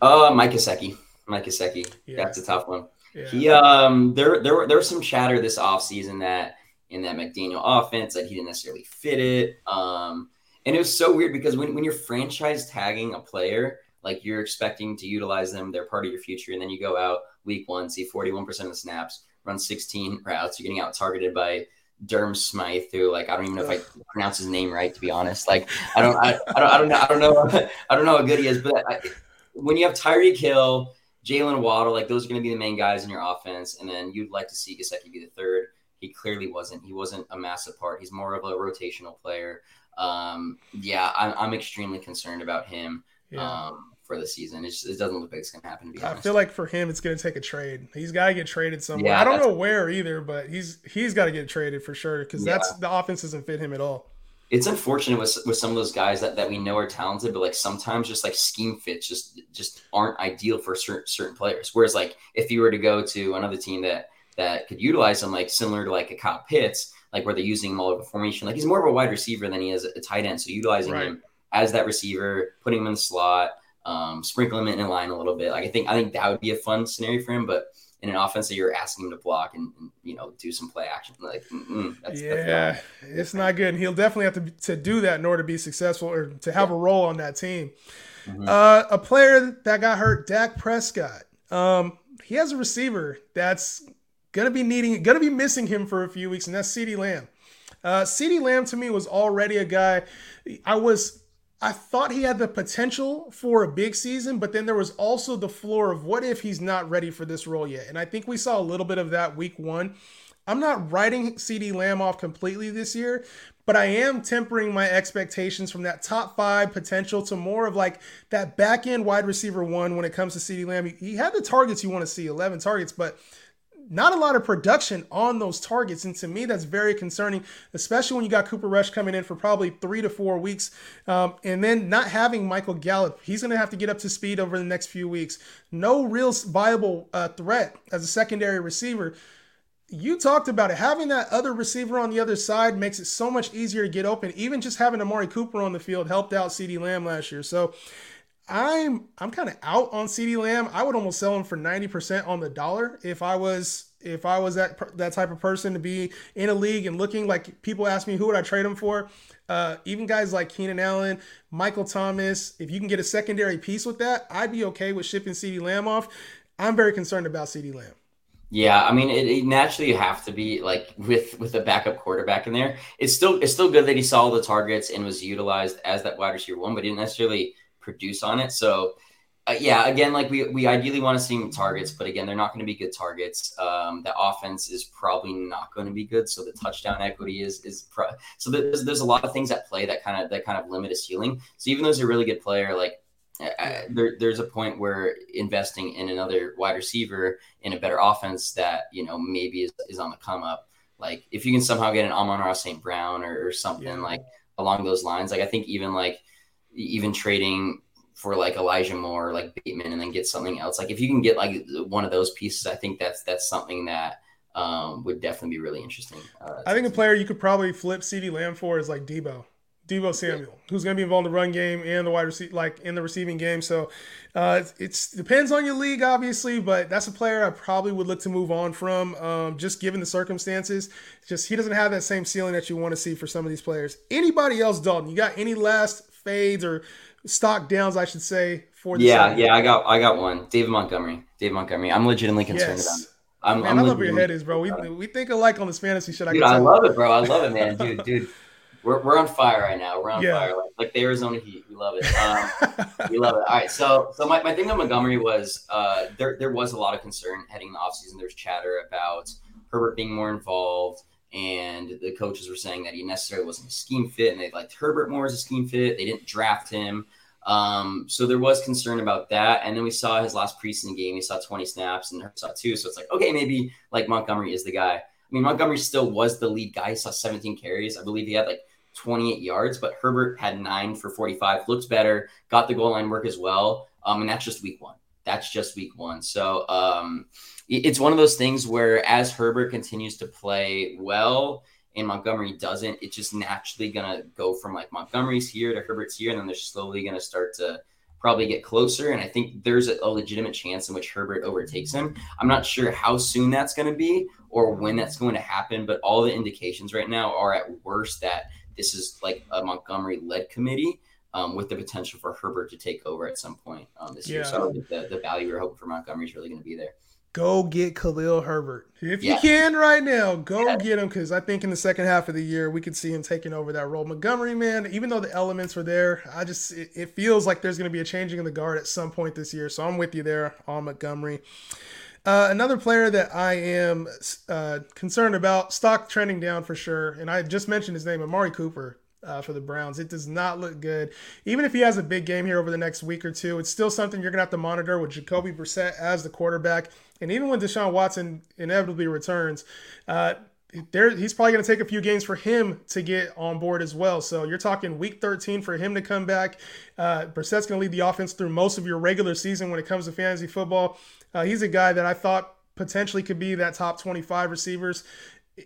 Uh, Mike Gesicki. Mike Gesicki. Yeah. That's a tough one. Yeah. He um there there were there was some chatter this offseason that in that McDaniel offense that he didn't necessarily fit it. Um and it was so weird because when, when you're franchise tagging a player, like you're expecting to utilize them, they're part of your future, and then you go out week one, see 41% of the snaps, run 16 routes, you're getting out targeted by Durham Smythe, who like I don't even know if I pronounce his name right to be honest. Like I don't I, I don't I don't know I don't know <laughs> I don't know how good he is, but I, when you have Tyreek Hill, Jalen Waddle, like those are going to be the main guys in your offense, and then you'd like to see Gesicki be the third. He clearly wasn't. He wasn't a massive part. He's more of a rotational player. Um, yeah, I'm, I'm extremely concerned about him. Yeah. Um, for the season. Just, it doesn't look like it's going to happen. To be. I feel like for him, it's going to take a trade. He's got to get traded somewhere. Yeah, I don't know where either, but he's he's got to get traded for sure because yeah. that's the offense doesn't fit him at all. It's unfortunate with, with some of those guys that, that we know are talented, but like sometimes just like scheme fits just just aren't ideal for certain certain players. Whereas like if you were to go to another team that that could utilize them, like similar to like a Kyle Pitts, like where they're using him all over formation, like he's more of a wide receiver than he is a tight end. So utilizing right. him as that receiver, putting him in the slot, um, sprinkle him in line a little bit. Like I think I think that would be a fun scenario for him, but in an offense that you're asking him to block and, and you know do some play action, like that's, yeah, that's it's not good. And he'll definitely have to to do that in order to be successful or to have yeah. a role on that team. Mm-hmm. Uh, a player that got hurt, Dak Prescott. Um, he has a receiver that's gonna be needing, gonna be missing him for a few weeks, and that's CeeDee Lamb. Uh, CeeDee Lamb to me was already a guy I was I thought he had the potential for a big season, but then there was also the floor of what if he's not ready for this role yet? And I think we saw a little bit of that week one. I'm not writing CeeDee Lamb off completely this year, but I am tempering my expectations from that top five potential to more of like that back end wide receiver one when it comes to CeeDee Lamb. He had the targets you want to see, 11 targets, but not a lot of production on those targets. And to me, that's very concerning, especially when you got Cooper Rush coming in for probably three to four weeks. Um, and then not having Michael Gallup. He's going to have to get up to speed over the next few weeks. No real viable uh, threat as a secondary receiver. You talked about it. Having that other receiver on the other side makes it so much easier to get open. Even just having Amari Cooper on the field helped out CeeDee Lamb last year. So I'm I'm kind of out on CeeDee Lamb. I would almost sell him for 90% on the dollar if I was if I was that that type of person to be in a league and looking like people ask me who would I trade him for. Uh, even guys like Keenan Allen, Michael Thomas, if you can get a secondary piece with that, I'd be okay with shipping CeeDee Lamb off. I'm very concerned about CeeDee Lamb. Yeah, I mean, it, it, naturally you have to be like with with a backup quarterback in there. It's still it's still good that he saw the targets and was utilized as that wide receiver one, but he didn't necessarily produce on it. So, uh, yeah, again, like we, we ideally want to see targets, but again, they're not going to be good targets. Um, the offense is probably not going to be good, so the touchdown equity is is pro- so there's, there's a lot of things at play that kind of that kind of limit his ceiling. So even though he's a really good player, like uh, there, there's a point where investing in another wide receiver in a better offense that you know maybe is, is on the come up. Like if you can somehow get an Amon-Ra St. Brown or, or something yeah. like along those lines, like I think even like even trading for like Elijah Moore, like Bateman, and then get something else. Like if you can get like one of those pieces, I think that's that's something that um, would definitely be really interesting. Uh, I think a player you could probably flip CeeDee Lamb for is like Deebo. Deebo Samuel, who's going to be involved in the run game and the wide receiver, like in the receiving game. So uh, it's depends on your league, obviously, but that's a player I probably would look to move on from, um, just given the circumstances. Just he doesn't have that same ceiling that you want to see for some of these players. Anybody else, Dalton? You got any last fades or stock downs, I should say, for the yeah, yeah. I got I got one. David Montgomery. David Montgomery. I'm legitimately concerned yes. about. Him. I'm, man, I'm i love where your head is, bro. We, we think alike on this fantasy shit. I, dude, I love it, bro. I love it, man. Dude, dude, we're, we're on fire right now. We're on yeah. fire, like, like, the Arizona Heat. We love it. <laughs> Um, we love it. All right, so so my, my thing on Montgomery was uh, there there was a lot of concern heading in the offseason. There's chatter about Herbert being more involved and the coaches were saying that he necessarily wasn't a scheme fit, and they liked Herbert more as a scheme fit. They didn't draft him. Um, so there was concern about that. And then we saw his last preseason game. He saw 20 snaps and he saw two. So it's like, okay, maybe like Montgomery is the guy. I mean, Montgomery still was the lead guy. He saw 17 carries. I believe he had like 28 yards, but Herbert had nine for 45. Looked better, got the goal line work as well. Um, and that's just week one. That's just week one. So um, it's one of those things where as Herbert continues to play well, and Montgomery doesn't, it's just naturally gonna go from like Montgomery's here to Herbert's here, and then they're slowly gonna start to probably get closer. And I think there's a, a legitimate chance in which Herbert overtakes him. I'm not sure how soon that's gonna be or when that's going to happen, but all the indications right now are at worst that this is like a Montgomery led committee. Um, with the potential for Herbert to take over at some point um, this yeah. year. So the, the value we're hoping for Montgomery is really going to be there go get Khalil Herbert. If yeah. you can right now, go yeah. get him because I think in the second half of the year we could see him taking over that role. Montgomery, man, even though the elements were there, I just it, it feels like there's going to be a changing of the guard at some point this year. So I'm with you there on Montgomery. Uh, another player that I am uh, concerned about, stock trending down for sure, and I just mentioned his name, Amari Cooper. Uh, for the Browns. It does not look good. Even if he has a big game here over the next week or two, it's still something you're going to have to monitor with Jacoby Brissett as the quarterback. And even when Deshaun Watson inevitably returns, uh, there he's probably going to take a few games for him to get on board as well. So you're talking week 13 for him to come back. Uh, Brissett's going to lead the offense through most of your regular season when it comes to fantasy football. Uh, he's a guy that I thought potentially could be that top 25 receivers.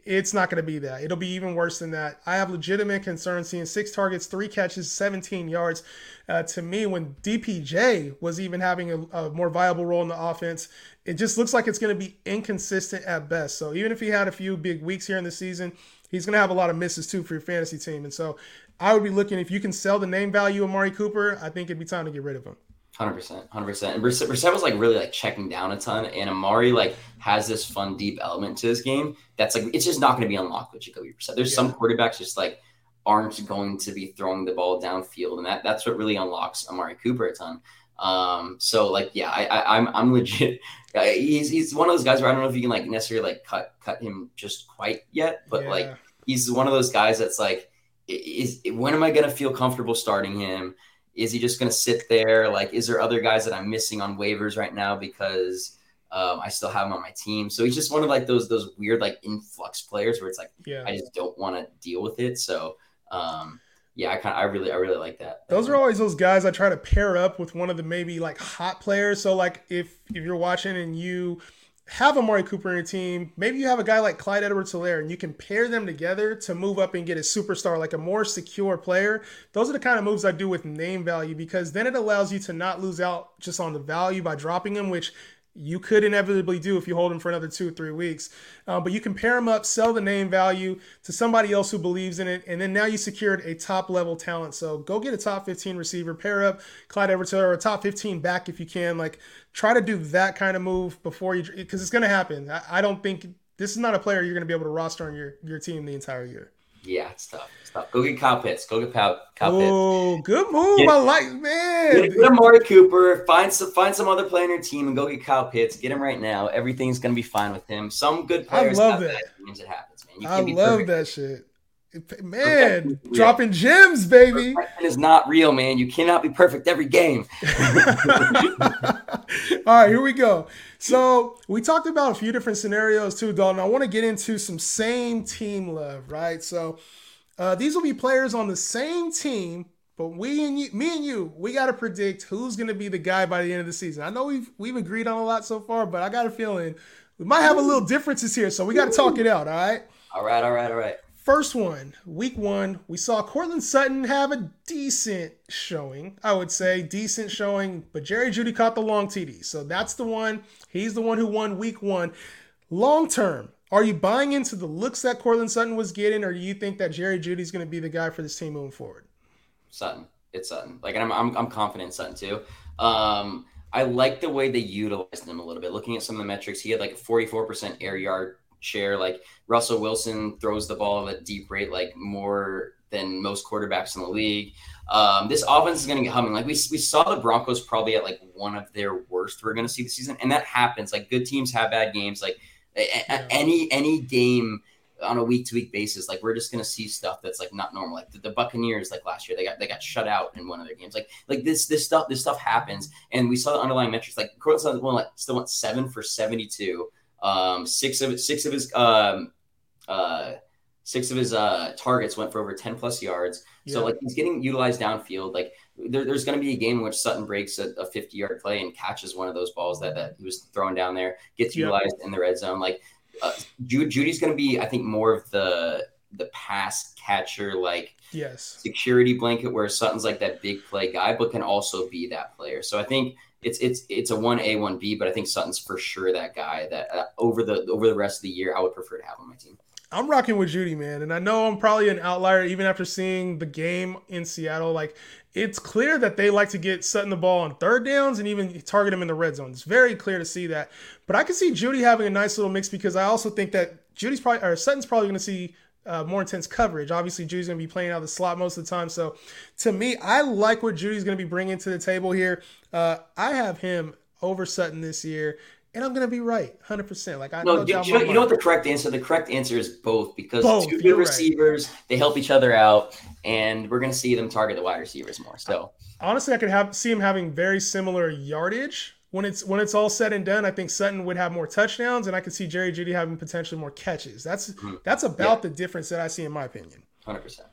It's not going to be that. It'll be even worse than that. I have legitimate concerns seeing six targets, three catches, 17 yards. Uh, to me, when DPJ was even having a, a, more viable role in the offense, it just looks like it's going to be inconsistent at best. So even if he had a few big weeks here in the season, he's going to have a lot of misses too for your fantasy team. And so I would be looking if you can sell the name value of Mari Cooper, I think it'd be time to get rid of him. Hundred percent, hundred percent. And Brissett, was like really like checking down a ton, and Amari like has this fun deep element to his game that's like it's just not going to be unlocked with Jacoby Brissett. There's yeah. some quarterbacks just like aren't going to be throwing the ball downfield, and that that's what really unlocks Amari Cooper a ton. Um, so like yeah, I, I I'm I'm legit. <laughs> He's he's one of those guys where I don't know if you can like necessarily like cut cut him just quite yet, but yeah. like he's one of those guys that's like is when am I gonna feel comfortable starting him? Is he just going to sit there? Like, is there other guys that I'm missing on waivers right now because um, I still have him on my team? So he's just one of like those those weird like influx players where it's like yeah. I just don't want to deal with it. So um, yeah, I kind of I really I really like that. Those are always those guys I try to pair up with one of the maybe like hot players. So like if if you're watching and you have Amari Cooper in your team. Maybe you have a guy like Clyde Edwards Helaire and you can pair them together to move up and get a superstar, like a more secure player. Those are the kind of moves I do with name value because then it allows you to not lose out just on the value by dropping them, which you could inevitably do if you hold him for another two or three weeks. Uh, but you can pair him up, sell the name value to somebody else who believes in it, and then now you secured a top level talent. So go get a top 15 receiver, pair up Clyde Edwards or a top 15 back if you can. Like try to do that kind of move before you, because it's going to happen. I, I don't think this is not a player you're going to be able to roster on your your team the entire year. Yeah, it's tough. It's tough. Go get Kyle Pitts. Go get Kyle, Kyle Pitts. Oh, good move. Get, I like man. Get, get Amari Cooper. Find some find some other player in your team and go get Kyle Pitts. Get him right now. Everything's gonna be fine with him. Some good players. I love that. Means it happens, man. You I love that shit. Man, dropping gems, baby. Perfection is not real, man. You cannot be perfect every game. <laughs> <laughs> All right, here we go. So we talked about a few different scenarios too, Dalton. I want to get into some same team love, right? So uh, these will be players on the same team, but we and you, me and you, we got to predict who's going to be the guy by the end of the season. I know we've we've agreed on a lot so far, but I got a feeling we might have a little differences here, so we got to talk it out. All right. All right. All right. All right. First one, week one, we saw Courtland Sutton have a decent showing. I would say decent showing, but Jerry Jeudy caught the long TD. So that's the one. He's the one who won week one. Long term, are you buying into the looks that Courtland Sutton was getting, or do you think that Jerry Jeudy's going to be the guy for this team moving forward? Sutton. It's Sutton. Like, I'm, I'm, I'm confident Sutton too. Um, I like the way they utilized him a little bit. Looking at some of the metrics, he had like a 44% air yard share. Like Russell Wilson throws the ball at a deep rate, like more than most quarterbacks in the league. Um, this offense is going to get humming. Like we, we saw the Broncos probably at like one of their worst we're going to see the season, and that happens. Like good teams have bad games. Like yeah. any any game on a week to week basis, like we're just gonna see stuff that's like not normal. Like the, the, Buccaneers, like last year, they got they got shut out in one of their games. Like like this this stuff this stuff happens, and we saw the underlying metrics. Like Courtland Sutton like still went seven for seventy two. Um, six of six of his um uh six of his uh targets went for over ten plus yards. Yeah. So like he's getting utilized downfield. Like there, there's going to be a game in which Sutton breaks a, a 50 yard play and catches one of those balls that, that he was throwing down there, gets utilized in the red zone. Like uh, Jeudy's going to be, I think, more of the the pass catcher, like yes, security blanket, where Sutton's like that big play guy, but can also be that player. So I think it's it's it's a one A one B, but I think Sutton's for sure that guy that uh, over the over the rest of the year, I would prefer to have on my team. I'm rocking with Jeudy, man, and I know I'm probably an outlier even after seeing the game in Seattle. Like it's clear that they like to get Sutton the ball on third downs and even target him in the red zone. It's very clear to see that. But I can see Jeudy having a nice little mix because I also think that Jeudy's probably or Sutton's probably going to see uh, more intense coverage. Obviously, Jeudy's going to be playing out of the slot most of the time. So to me, I like what Jeudy's going to be bringing to the table here. Uh, I have him over Sutton this year and I'm gonna be right, hundred percent. Like I no, you, you, know, you know what the correct answer? The correct answer is both because both, two good receivers right. they help each other out, and we're gonna see them target the wide receivers more. So honestly, I could have see him having very similar yardage when it's when it's all said and done. I think Sutton would have more touchdowns, and I could see Jerry Jeudy having potentially more catches. That's mm-hmm. that's about yeah. the difference that I see in my opinion. Hundred percent.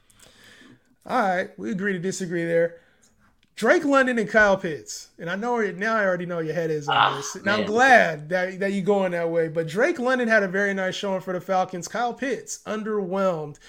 All right, we agree to disagree there. Drake London and Kyle Pitts, and I know now I already know your head is on ah, this. And I'm glad that that you going that way. But Drake London had a very nice showing for the Falcons. Kyle Pitts underwhelmed.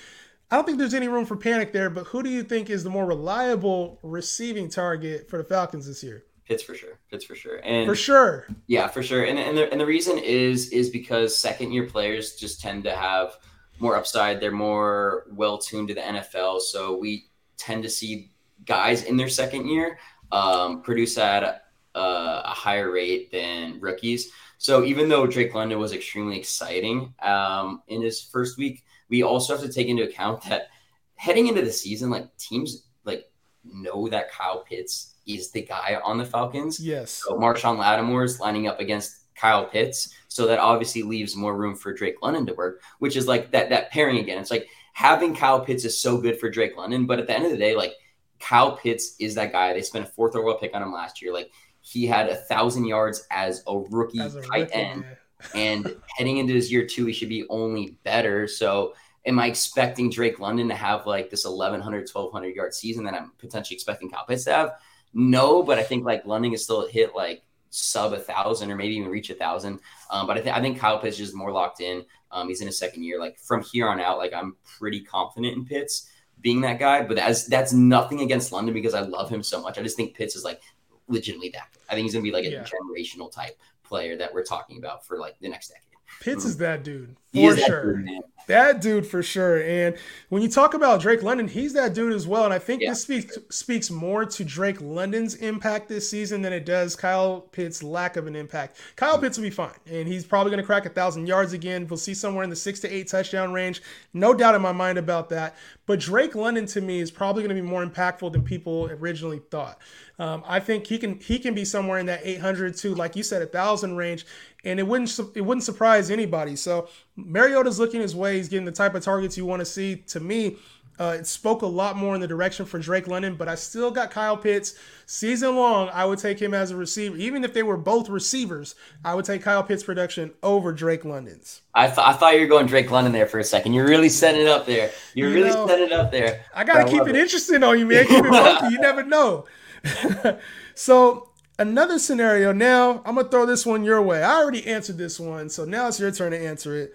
I don't think there's any room for panic there. But who do you think is the more reliable receiving target for the Falcons this year? Pitts for sure. Pitts for sure. And for sure. Yeah, for sure. And and the, and the reason is is because second year players just tend to have more upside. They're more well tuned to the NFL, so we tend to see guys in their second year um, produce at a, a, higher rate than rookies. So even though Drake London was extremely exciting um, in his first week, we also have to take into account that heading into the season, like teams like know that Kyle Pitts is the guy on the Falcons. Yes. So Marshon Lattimore is lining up against Kyle Pitts, so that obviously leaves more room for Drake London to work, which is like that that pairing again. It's like having Kyle Pitts is so good for Drake London, but at the end of the day, like Kyle Pitts is that guy. They spent a fourth overall pick on him last year. Like he had a thousand yards as a rookie as a tight rookie, end, yeah. <laughs> and heading into his year two, he should be only better. So, am I expecting Drake London to have like this 1100, 1200 yard season that I'm potentially expecting Kyle Pitts to have? No, but I think like London is still hit like sub a thousand or maybe even reach a thousand. Um, but I think I think Kyle Pitts is more locked in. Um, he's in his second year. Like from here on out, like I'm pretty confident in Pitts being that guy. But as that's nothing against London because I love him so much. I just think Pitts is like legitimately that. I think he's gonna be like a yeah. generational type player that we're talking about for like the next decade. Pitts is that dude for sure. That dude, that dude, for sure. And when you talk about Drake London, he's that dude as well. And I think yeah. this speaks speaks more to Drake London's impact this season than it does Kyle Pitts' lack of an impact. Kyle Pitts will be fine, and he's probably going to crack a thousand yards again. We'll see somewhere in the six to eight touchdown range. No doubt in my mind about that. But Drake London to me is probably going to be more impactful than people originally thought. Um, I think he can he can be somewhere in that 800 to like you said a thousand range, and it wouldn't it wouldn't surprise anybody. So Mariota's looking his way. He's getting the type of targets you want to see. To me, uh, it spoke a lot more in the direction for Drake London, but I still got Kyle Pitts season long. I would take him as a receiver, even if they were both receivers. I would take Kyle Pitts' production over Drake London's. I, th- I thought you were going Drake London there for a second. You're really setting it up there. You're you really know, setting it up there. I gotta keep it, it, interesting on you, man. Keep it funky. You never know. <laughs> so another scenario. Now I'm gonna throw this one your way. I already answered this one, so now it's your turn to answer it.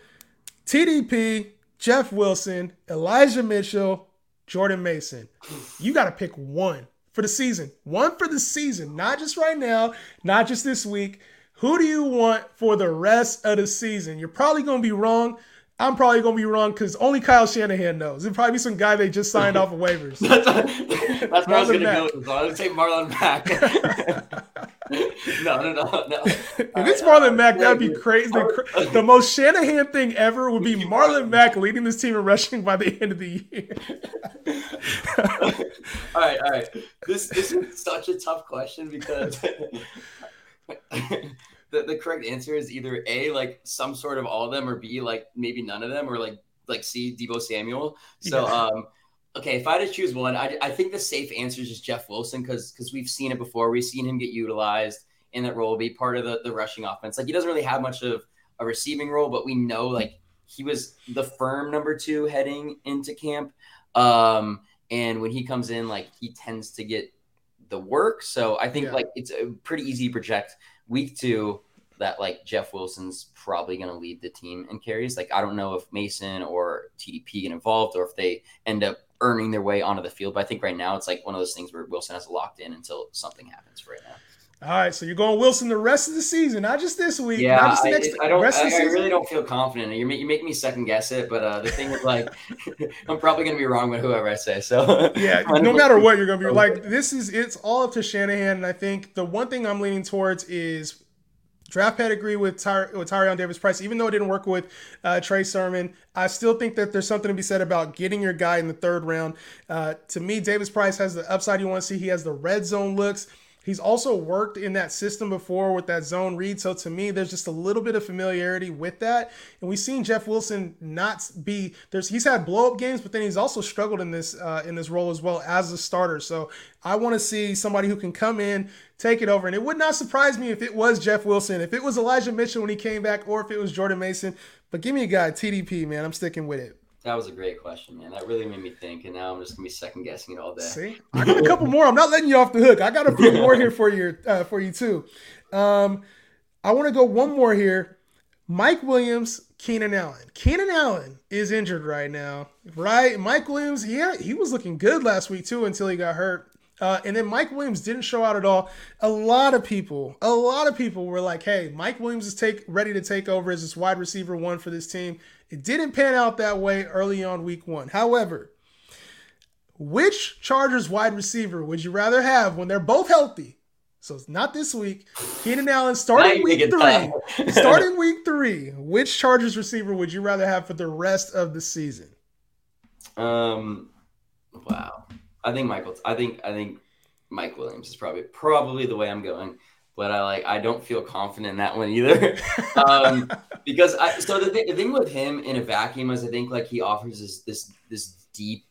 TDP, Jeff Wilson, Elijah Mitchell, Jordan Mason. You got to pick one for the season. One for the season, not just right now, not just this week. Who do you want for the rest of the season? You're probably going to be wrong. I'm probably gonna be wrong because only Kyle Shanahan knows. It'll probably be some guy they just signed off of waivers. <laughs> that's, that's where I was gonna Mack. go. So I would say Marlon Mack. <laughs> no, no, no, no. If it's Marlon Mack, that'd be crazy. The, the, most Shanahan thing ever would be Marlon Mack leading this team in rushing by the end of the year. <laughs> all right, all right. This this is such a tough question because the, the correct answer is either A, like some sort of all of them, or B, like maybe none of them, or like like C, Deebo Samuel. So yeah. um, okay, if I had to choose one, I, I think the safe answer is just Jeff Wilson because because we've seen it before. We've seen him get utilized in that role, be part of the the rushing offense. Like he doesn't really have much of a receiving role, but we know like he was the firm number two heading into camp. Um, and when he comes in, like he tends to get the work. So I think yeah. like it's a pretty easy to project week two that like Jeff Wilson's probably going to lead the team in carries. Like I don't know if Mason or TDP get involved or if they end up earning their way onto the field. But I think right now it's like one of those things where Wilson has locked in until something happens right now. All right, so you're going Wilson the rest of the season, not just this week. Yeah, not just the next, I, I don't. I, I, really don't feel confident. You're, you're making me second guess it, but uh, the thing is, like, <laughs> I'm probably going to be wrong with whoever I say. So yeah, <laughs> no matter what, you're going to be like, this is it's all up to Shanahan. And I think the one thing I'm leaning towards is draft pedigree with Ty- with Tyrion Davis Price. Even though it didn't work with uh, Trey Sermon, I still think that there's something to be said about getting your guy in the third round. Uh, to me, Davis Price has the upside you want to see. He has the red zone looks. He's also worked in that system before with that zone read. So to me, there's just a little bit of familiarity with that. And we've seen Jeff Wilson not be there's he's had blow up games, but then he's also struggled in this uh, in this role as well as a starter. So I want to see somebody who can come in, take it over. And it would not surprise me if it was Jeff Wilson, if it was Elijah Mitchell when he came back, or if it was Jordan Mason. But give me a guy, TDP, man. I'm sticking with it. That was a great question, man. That really made me think, and now I'm just gonna be second guessing it all day. See, I got a couple more. I'm not letting you off the hook. I got a few <laughs> more here for you, uh, for you too. Um, I want to go one more here. Mike Williams, Keenan Allen. Keenan Allen is injured right now, right? Mike Williams, yeah, he was looking good last week too until he got hurt. Uh, and then Mike Williams didn't show out at all. A lot of people, a lot of people were like, "Hey, Mike Williams is take ready to take over as this wide receiver one for this team." It didn't pan out that way early on week one. However, which Chargers wide receiver would you rather have when they're both healthy? So it's not this week. Keenan Allen starting week three. <laughs> starting week three. Which Chargers receiver would you rather have for the rest of the season? Um, wow. I think Michael. I think I think Mike Williams is probably probably the way I'm going but I like I don't feel confident in that one either. <laughs> um, because I so the, th- the thing with him in a vacuum is I think like he offers this this this deep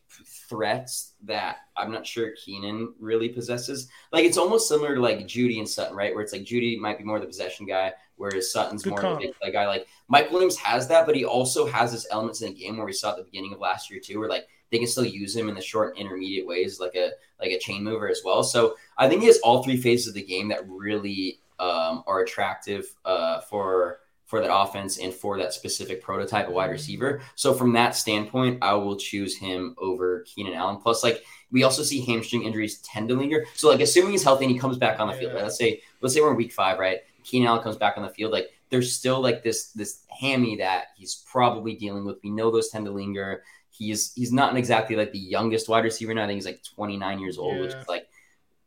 threats that I'm not sure Keenan really possesses. Like it's almost similar to like Jeudy and Sutton, right? Where it's like Jeudy might be more the possession guy, whereas Sutton's Good more of a guy. Like Mike Williams has that, but he also has this elements in the game where we saw at the beginning of last year too, where like they can still use him in the short and intermediate ways, like a like a chain mover as well. So I think he has all three phases of the game that really um, are attractive uh, for for that offense and for that specific prototype of wide receiver. So from that standpoint, I will choose him over Keenan Allen. Plus, like we also see hamstring injuries tend to linger. So like assuming he's healthy and he comes back on the field, right? Let's say let's say we're in week five, right? Keenan Allen comes back on the field, like there's still like this this hammy that he's probably dealing with. We know those tend to linger. He's he's not exactly like the youngest wide receiver now. I think he's like 29 years old, yeah. which is like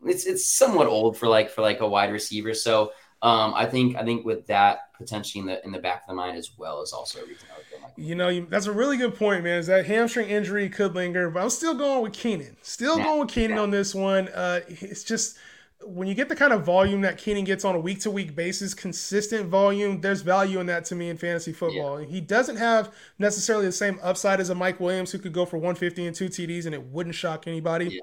it's it's somewhat old for like for like a wide receiver. So um, I think I think with that potentially in the in the back of the mind as well is also a reason I would go. Michael. You know, you, that's a really good point, man. Is that hamstring injury could linger, but I'm still going with Keenan. Still going with Keenan on this one. Uh, it's just when you get the kind of volume that Keenan gets on a week to week basis, consistent volume, there's value in that to me in fantasy football. Yeah. He doesn't have necessarily the same upside as a Mike Williams who could go for 150 and two TDs and it wouldn't shock anybody. Yeah.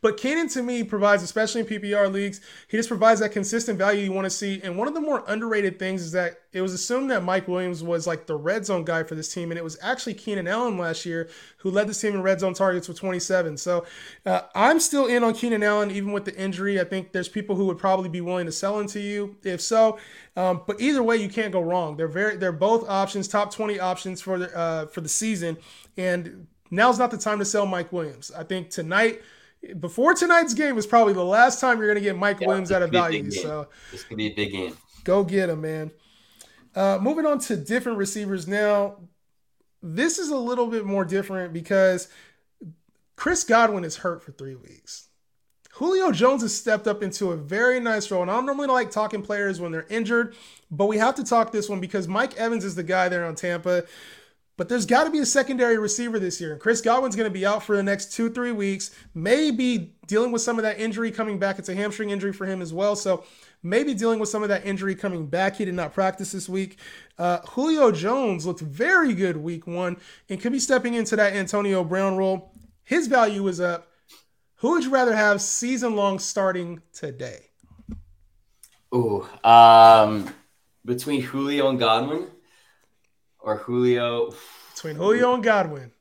But Keenan to me provides, especially in PPR leagues, he just provides that consistent value you want to see. And one of the more underrated things is that it was assumed that Mike Williams was like the red zone guy for this team, and it was actually Keenan Allen last year who led this team in red zone targets with 27. So uh, I'm still in on Keenan Allen, even with the injury. I think there's people who would probably be willing to sell into you if so. Um, but either way, you can't go wrong. They're very, they're both options, top 20 options for the uh, for the season, and now's not the time to sell Mike Williams. I think tonight before tonight's game is probably the last time you're going to get Mike yeah, Williams out of value. So this could be a big game. Go get him, man. Uh, moving on to different receivers now. This is a little bit more different because Chris Godwin is hurt for three weeks. Julio Jones has stepped up into a very nice role. And I don't normally like talking players when they're injured, but we have to talk this one because Mike Evans is the guy there on Tampa But there's got to be a secondary receiver this year. And Chris Godwin's going to be out for the next two, three weeks. Maybe dealing with some of that injury coming back. It's a hamstring injury for him as well. So maybe dealing with some of that injury coming back. He did not practice this week. Uh, Julio Jones looked very good week one and could be stepping into that Antonio Brown role. His value is up. Who would you rather have season long starting today? Ooh, um, between Julio and Godwin, or Julio. Between Julio and Godwin.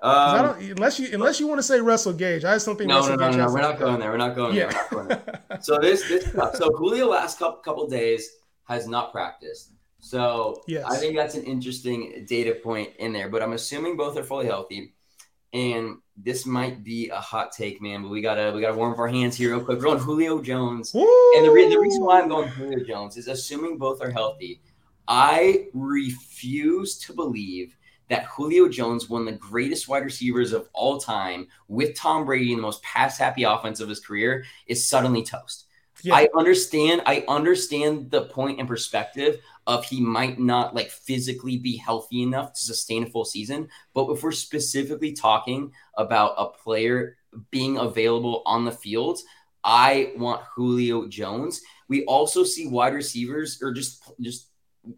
Um, unless you unless you want to say Russell Gage, I think. No, Russell no, no, no. We're not going there. We're not going yeah. there. Not going there. so this, this <laughs> so Julio last couple couple days has not practiced. So yes. I think that's an interesting data point in there. But I'm assuming both are fully healthy, and this might be a hot take, man. But we gotta we gotta warm up our hands here real quick. We're going Julio Jones, Woo! and the, re- the reason why I'm going Julio Jones is assuming both are healthy. I refuse to believe that Julio Jones, one of the greatest wide receivers of all time, with Tom Brady in the most pass happy offense of his career, is suddenly toast. Yeah. I understand. I understand the point and perspective of he might not like physically be healthy enough to sustain a full season. But if we're specifically talking about a player being available on the field, I want Julio Jones. We also see wide receivers or just just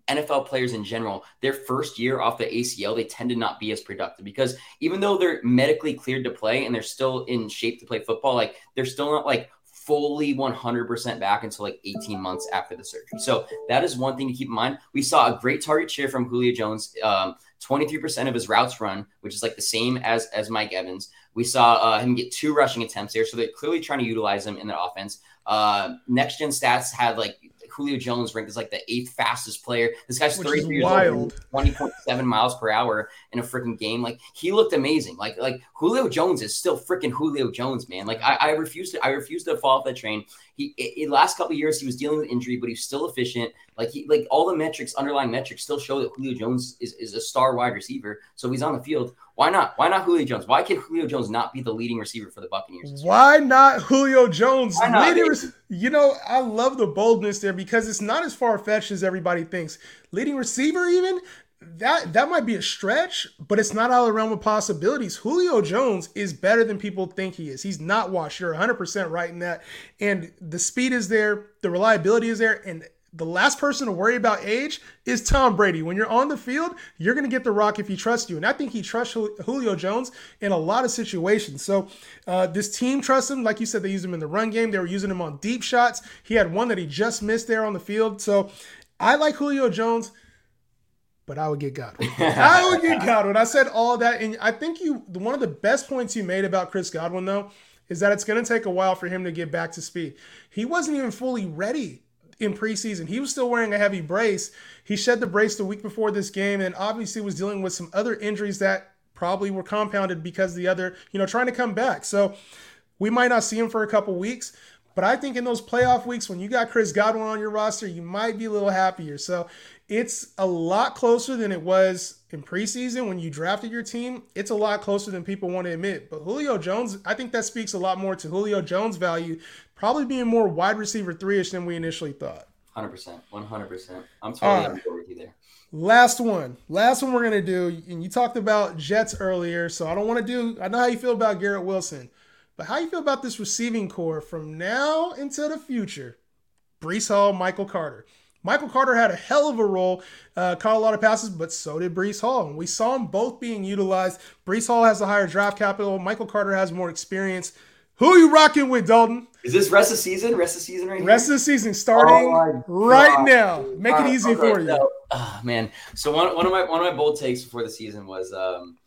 NFL players in general, their first year off the ACL, they tend to not be as productive because even though they're medically cleared to play and they're still in shape to play football, like they're still not like fully 100% back until like 18 months after the surgery. So that is one thing to keep in mind. We saw a great target share from Julio Jones. Um, 23% of his routes run, which is like the same as as Mike Evans. We saw uh, him get two rushing attempts there, so they're clearly trying to utilize him in the offense. Uh, next gen stats had like Julio Jones ranked as like the eighth fastest player. This guy's 33 years old, 20.7 miles per hour in a freaking game. Like he looked amazing. Like like Julio Jones is still freaking Julio Jones, man. Like I, I refuse to I refuse to fall off that train. He in last couple years he was dealing with injury, but he's still efficient. Like he like all the metrics, underlying metrics, still show that Julio Jones is, is a star wide receiver. So he's on the field. Why not? Why not Julio Jones? Why can Julio Jones not be the leading receiver for the Buccaneers? Why not Julio Jones? Not, leading, you know, I love the boldness there because it's not as far fetched as everybody thinks. Leading receiver, even that that might be a stretch, but it's not out of the realm of possibilities. Julio Jones is better than people think he is. He's not washed. You're 100% right in that. And the speed is there, the reliability is there, and the last person to worry about age is Tom Brady. When you're on the field, you're going to get the rock if he trusts you. And I think he trusts Julio Jones in a lot of situations. So uh, this team trusts him. Like you said, they used him in the run game. They were using him on deep shots. He had one that he just missed there on the field. So I like Julio Jones, but I would get Godwin. <laughs> I would get Godwin. I said all that. And I think you, one of the best points you made about Chris Godwin, though, is that it's going to take a while for him to get back to speed. He wasn't even fully ready in preseason. He was still wearing a heavy brace. He shed the brace the week before this game and obviously was dealing with some other injuries that probably were compounded because the other, you know, trying to come back. So we might not see him for a couple weeks, but I think in those playoff weeks when you got Chris Godwin on your roster, you might be a little happier. So it's a lot closer than it was in preseason when you drafted your team. It's a lot closer than people want to admit. But Julio Jones, I think that speaks a lot more to Julio Jones' value probably being more wide receiver three ish than we initially thought. 100%. 100%. I'm totally uh, with you there. Last one. Last one we're going to do. And you talked about Jets earlier. So I don't want to do, I know how you feel about Garrett Wilson. But how you feel about this receiving core from now into the future? Breece Hall, Michael Carter. Michael Carter had a hell of a role, uh, caught a lot of passes, but so did Breece Hall. And we saw them both being utilized. Breece Hall has a higher draft capital. Michael Carter has more experience. Who are you rocking with, Dalton? Is this rest of season? Rest of the season right Rest here? of the season starting oh right now. Make it easy for you. So, oh, man. So one, one of my one of my bold takes before the season was um,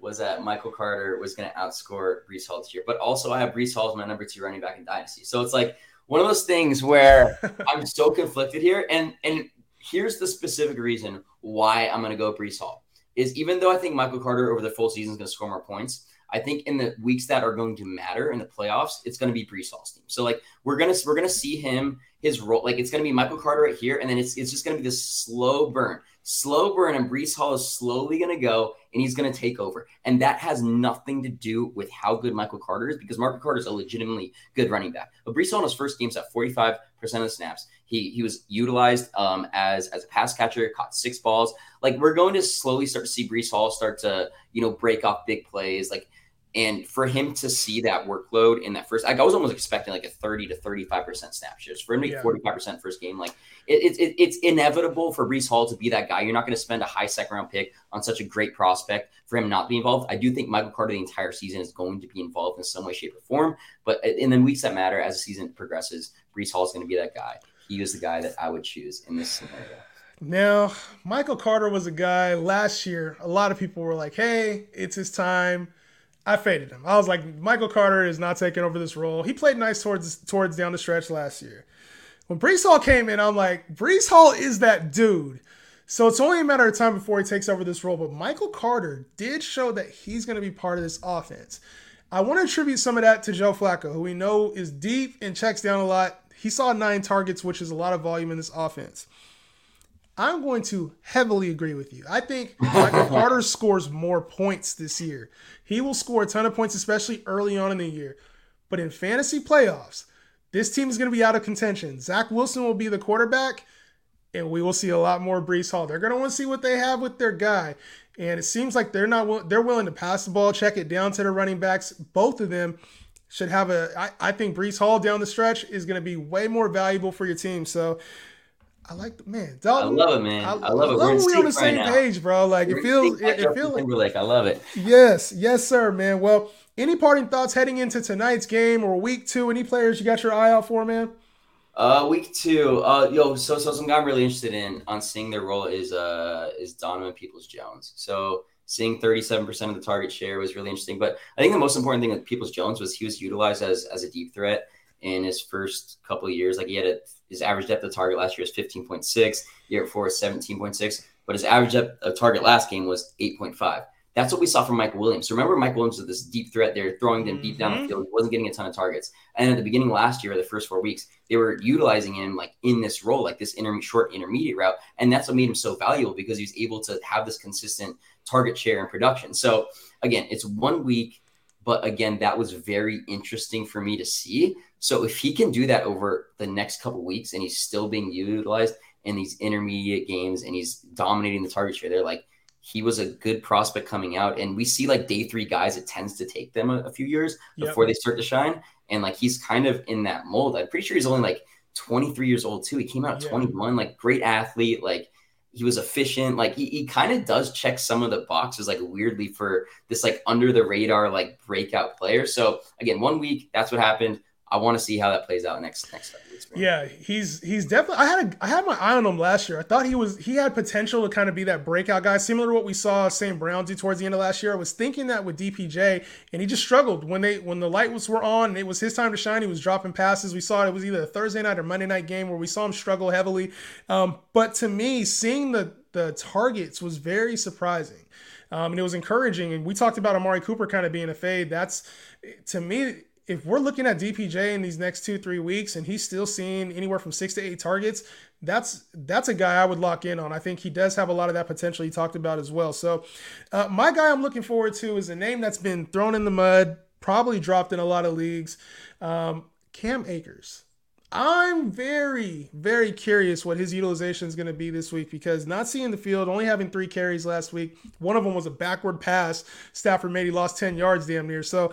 was that Michael Carter was going to outscore Breece Hall this year, but also I have Breece Hall as my number two running back in Dynasty. So it's like one of those things where <laughs> I'm so conflicted here, and and here's the specific reason why I'm going to go Breece Hall is even though I think Michael Carter over the full season is going to score more points, I think in the weeks that are going to matter in the playoffs, it's going to be Breece Hall's team. So like we're gonna we're gonna see him his role like it's going to be Michael Carter right here, and then it's it's just going to be this slow burn. Slow burn, and Breece Hall is slowly going to go and he's going to take over. And that has nothing to do with how good Michael Carter is because Michael Carter is a legitimately good running back. But Breece Hall in his first games at 45% of the snaps. He, he was utilized um, as, as a pass catcher, caught six balls. Like we're going to slowly start to see Breece Hall start to, you know, break off big plays. Like and for him to see that workload in that first, like I was almost expecting like a 30 to 35% snap shares. For him to get 45% first game, like it, it, it's inevitable for Breece Hall to be that guy. You're not going to spend a high second round pick on such a great prospect for him not to be involved. I do think Michael Carter the entire season is going to be involved in some way, shape, or form. But in the weeks that matter as the season progresses, Breece Hall is going to be that guy. He is the guy that I would choose in this scenario. Now, Michael Carter was a guy last year. A lot of people were like, hey, it's his time I faded him. I was like, Michael Carter is not taking over this role. He played nice towards towards down the stretch last year. When Breece Hall came in, I'm like, Breece Hall is that dude. So it's only a matter of time before he takes over this role. But Michael Carter did show that he's going to be part of this offense. I want to attribute some of that to Joe Flacco, who we know is deep and checks down a lot. He saw nine targets, which is a lot of volume in this offense. I'm going to heavily agree with you. I think <laughs> Michael Carter scores more points this year. He will score a ton of points, especially early on in the year. But in fantasy playoffs, this team is going to be out of contention. Zach Wilson will be the quarterback, and we will see a lot more Breece Hall. They're going to want to see what they have with their guy, and it seems like they're not they're willing to pass the ball, check it down to the running backs. Both of them should have a. I, I think Breece Hall down the stretch is going to be way more valuable for your team. So I like the man. Dalton, I love it, man. I, I love it. We're, we're on the same right page, bro. Like We're it feels, it, it feels like. I love it. Yes, yes, sir, man. Well, any parting thoughts heading into tonight's game or week two? Any players you got your eye out for, man? Uh, week two. Uh, yo, so so some guy I'm really interested in on seeing their role is uh is Donovan Peoples Jones. So seeing 37% of the target share was really interesting. But I think the most important thing with Peoples Jones was he was utilized as as a deep threat in his first couple of years. Like he had a, his average depth of target last year was 15.6, year before was 17.6, but his average depth of target last game was 8.5. That's what we saw from Mike Williams. So remember, Mike Williams was this deep threat. They're throwing them deep down the mm-hmm. field. He wasn't getting a ton of targets. And at the beginning last year, the first four weeks, they were utilizing him like in this role, like this short intermediate route. And that's what made him so valuable because he was able to have this consistent target share and production. So again, it's one week, but again, that was very interesting for me to see so if he can do that over the next couple weeks and he's still being utilized in these intermediate games and he's dominating the target share, they're like he was a good prospect coming out. And we see like day three guys, it tends to take them a, a few years yep. before they start to shine. And like he's kind of in that mold. I'm pretty sure he's only like 23 years old too. He came out at yeah. 21, like great athlete, like he was efficient. Like he, he kind of does check some of the boxes, like weirdly for this like under the radar like breakout player. So again, one week that's what happened. I want to see how that plays out next next. Yeah, he's he's definitely. I had a I had my eye on him last year. I thought he was he had potential to kind of be that breakout guy, similar to what we saw St. Brown do towards the end of last year. I was thinking that with DPJ, and he just struggled when they when the lights were on and it was his time to shine. He was dropping passes. We saw it, it was either a Thursday night or Monday night game where we saw him struggle heavily. Um, but to me, seeing the the targets was very surprising. Um, and it was encouraging. And we talked about Amari Cooper kind of being a fade. That's to me if we're looking at DPJ in these next two three weeks and he's still seeing anywhere from six to eight targets, that's that's a guy I would lock in on. I think he does have a lot of that potential he talked about as well. So, uh, my guy I'm looking forward to is a name that's been thrown in the mud, probably dropped in a lot of leagues. Um, Cam Akers. I'm very, very curious what his utilization is going to be this week because not seeing the field, only having three carries last week. One of them was a backward pass. Stafford made he lost 10 yards damn near. So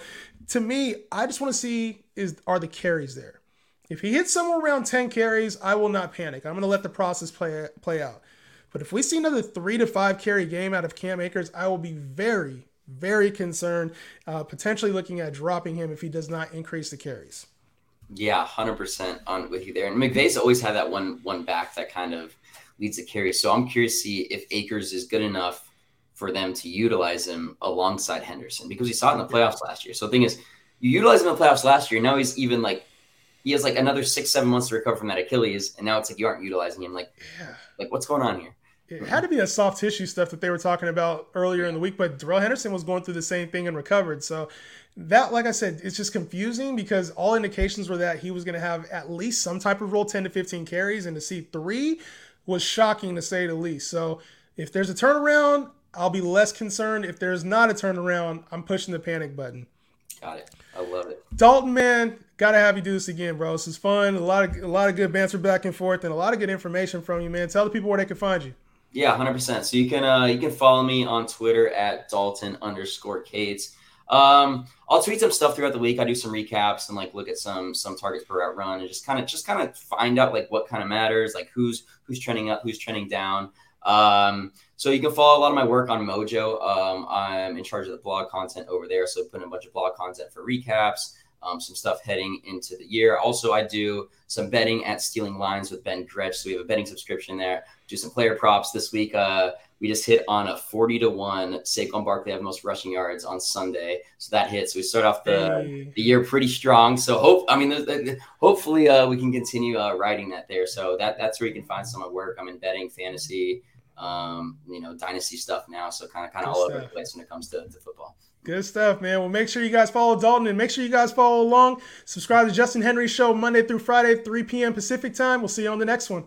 to me, I just want to see is are the carries there. If he hits somewhere around 10 carries, I will not panic. I'm going to let the process play play out. But if we see another three to five carry game out of Cam Akers, I will be very, very concerned, uh, potentially looking at dropping him if he does not increase the carries. Yeah, hundred percent on with you there. And McVay's always had that one one back that kind of leads the carry. So I'm curious to see if Akers is good enough for them to utilize him alongside Henderson because we saw it in the playoffs last year. So the thing is, you utilize him in the playoffs last year. Now he's even like he has like another six seven months to recover from that Achilles, and now it's like you aren't utilizing him. Like, yeah. like what's going on here? It had to be that soft tissue stuff that they were talking about earlier in the week, but Darrell Henderson was going through the same thing and recovered. So that, like I said, it's just confusing because all indications were that he was going to have at least some type of role, 10 to 15 carries, and to see three was shocking to say the least. So If there's a turnaround, I'll be less concerned. If there's not a turnaround, I'm pushing the panic button. Got it. I love it. Dalton, man, gotta have you do this again, bro. This is fun. A lot of a lot of good banter back and forth, and a lot of good information from you, man. Tell the people where they can find you. Yeah, hundred percent. So you can uh, you can follow me on Twitter at Dalton underscore Cates. Um, I'll tweet some stuff throughout the week. I do some recaps and like look at some some targets per route run and just kind of just kind of find out like what kind of matters, like who's who's trending up, who's trending down. Um, so you can follow a lot of my work on Mojo. Um, I'm in charge of the blog content over there, so putting a bunch of blog content for recaps, um, some stuff heading into the year. Also, I do some betting at Stealing Lines with Ben Gretch, so we have a betting subscription there. Do some player props this week. Uh, we just hit on a 40 to 1 Saquon Barkley have most rushing yards on Sunday. So that hits. So we start off the, hey. the year pretty strong. So hope I mean hopefully uh, we can continue uh, riding that there. So that that's where you can find some of my work. I'm in betting, fantasy, um, you know, dynasty stuff now. So kind of kind of all stuff. over the place when it comes to, to football. Good stuff, man. Well, make sure you guys follow Dalton and make sure you guys follow along. Subscribe to Justin Henry Show Monday through Friday, 3 p.m. Pacific time. We'll see you on the next one.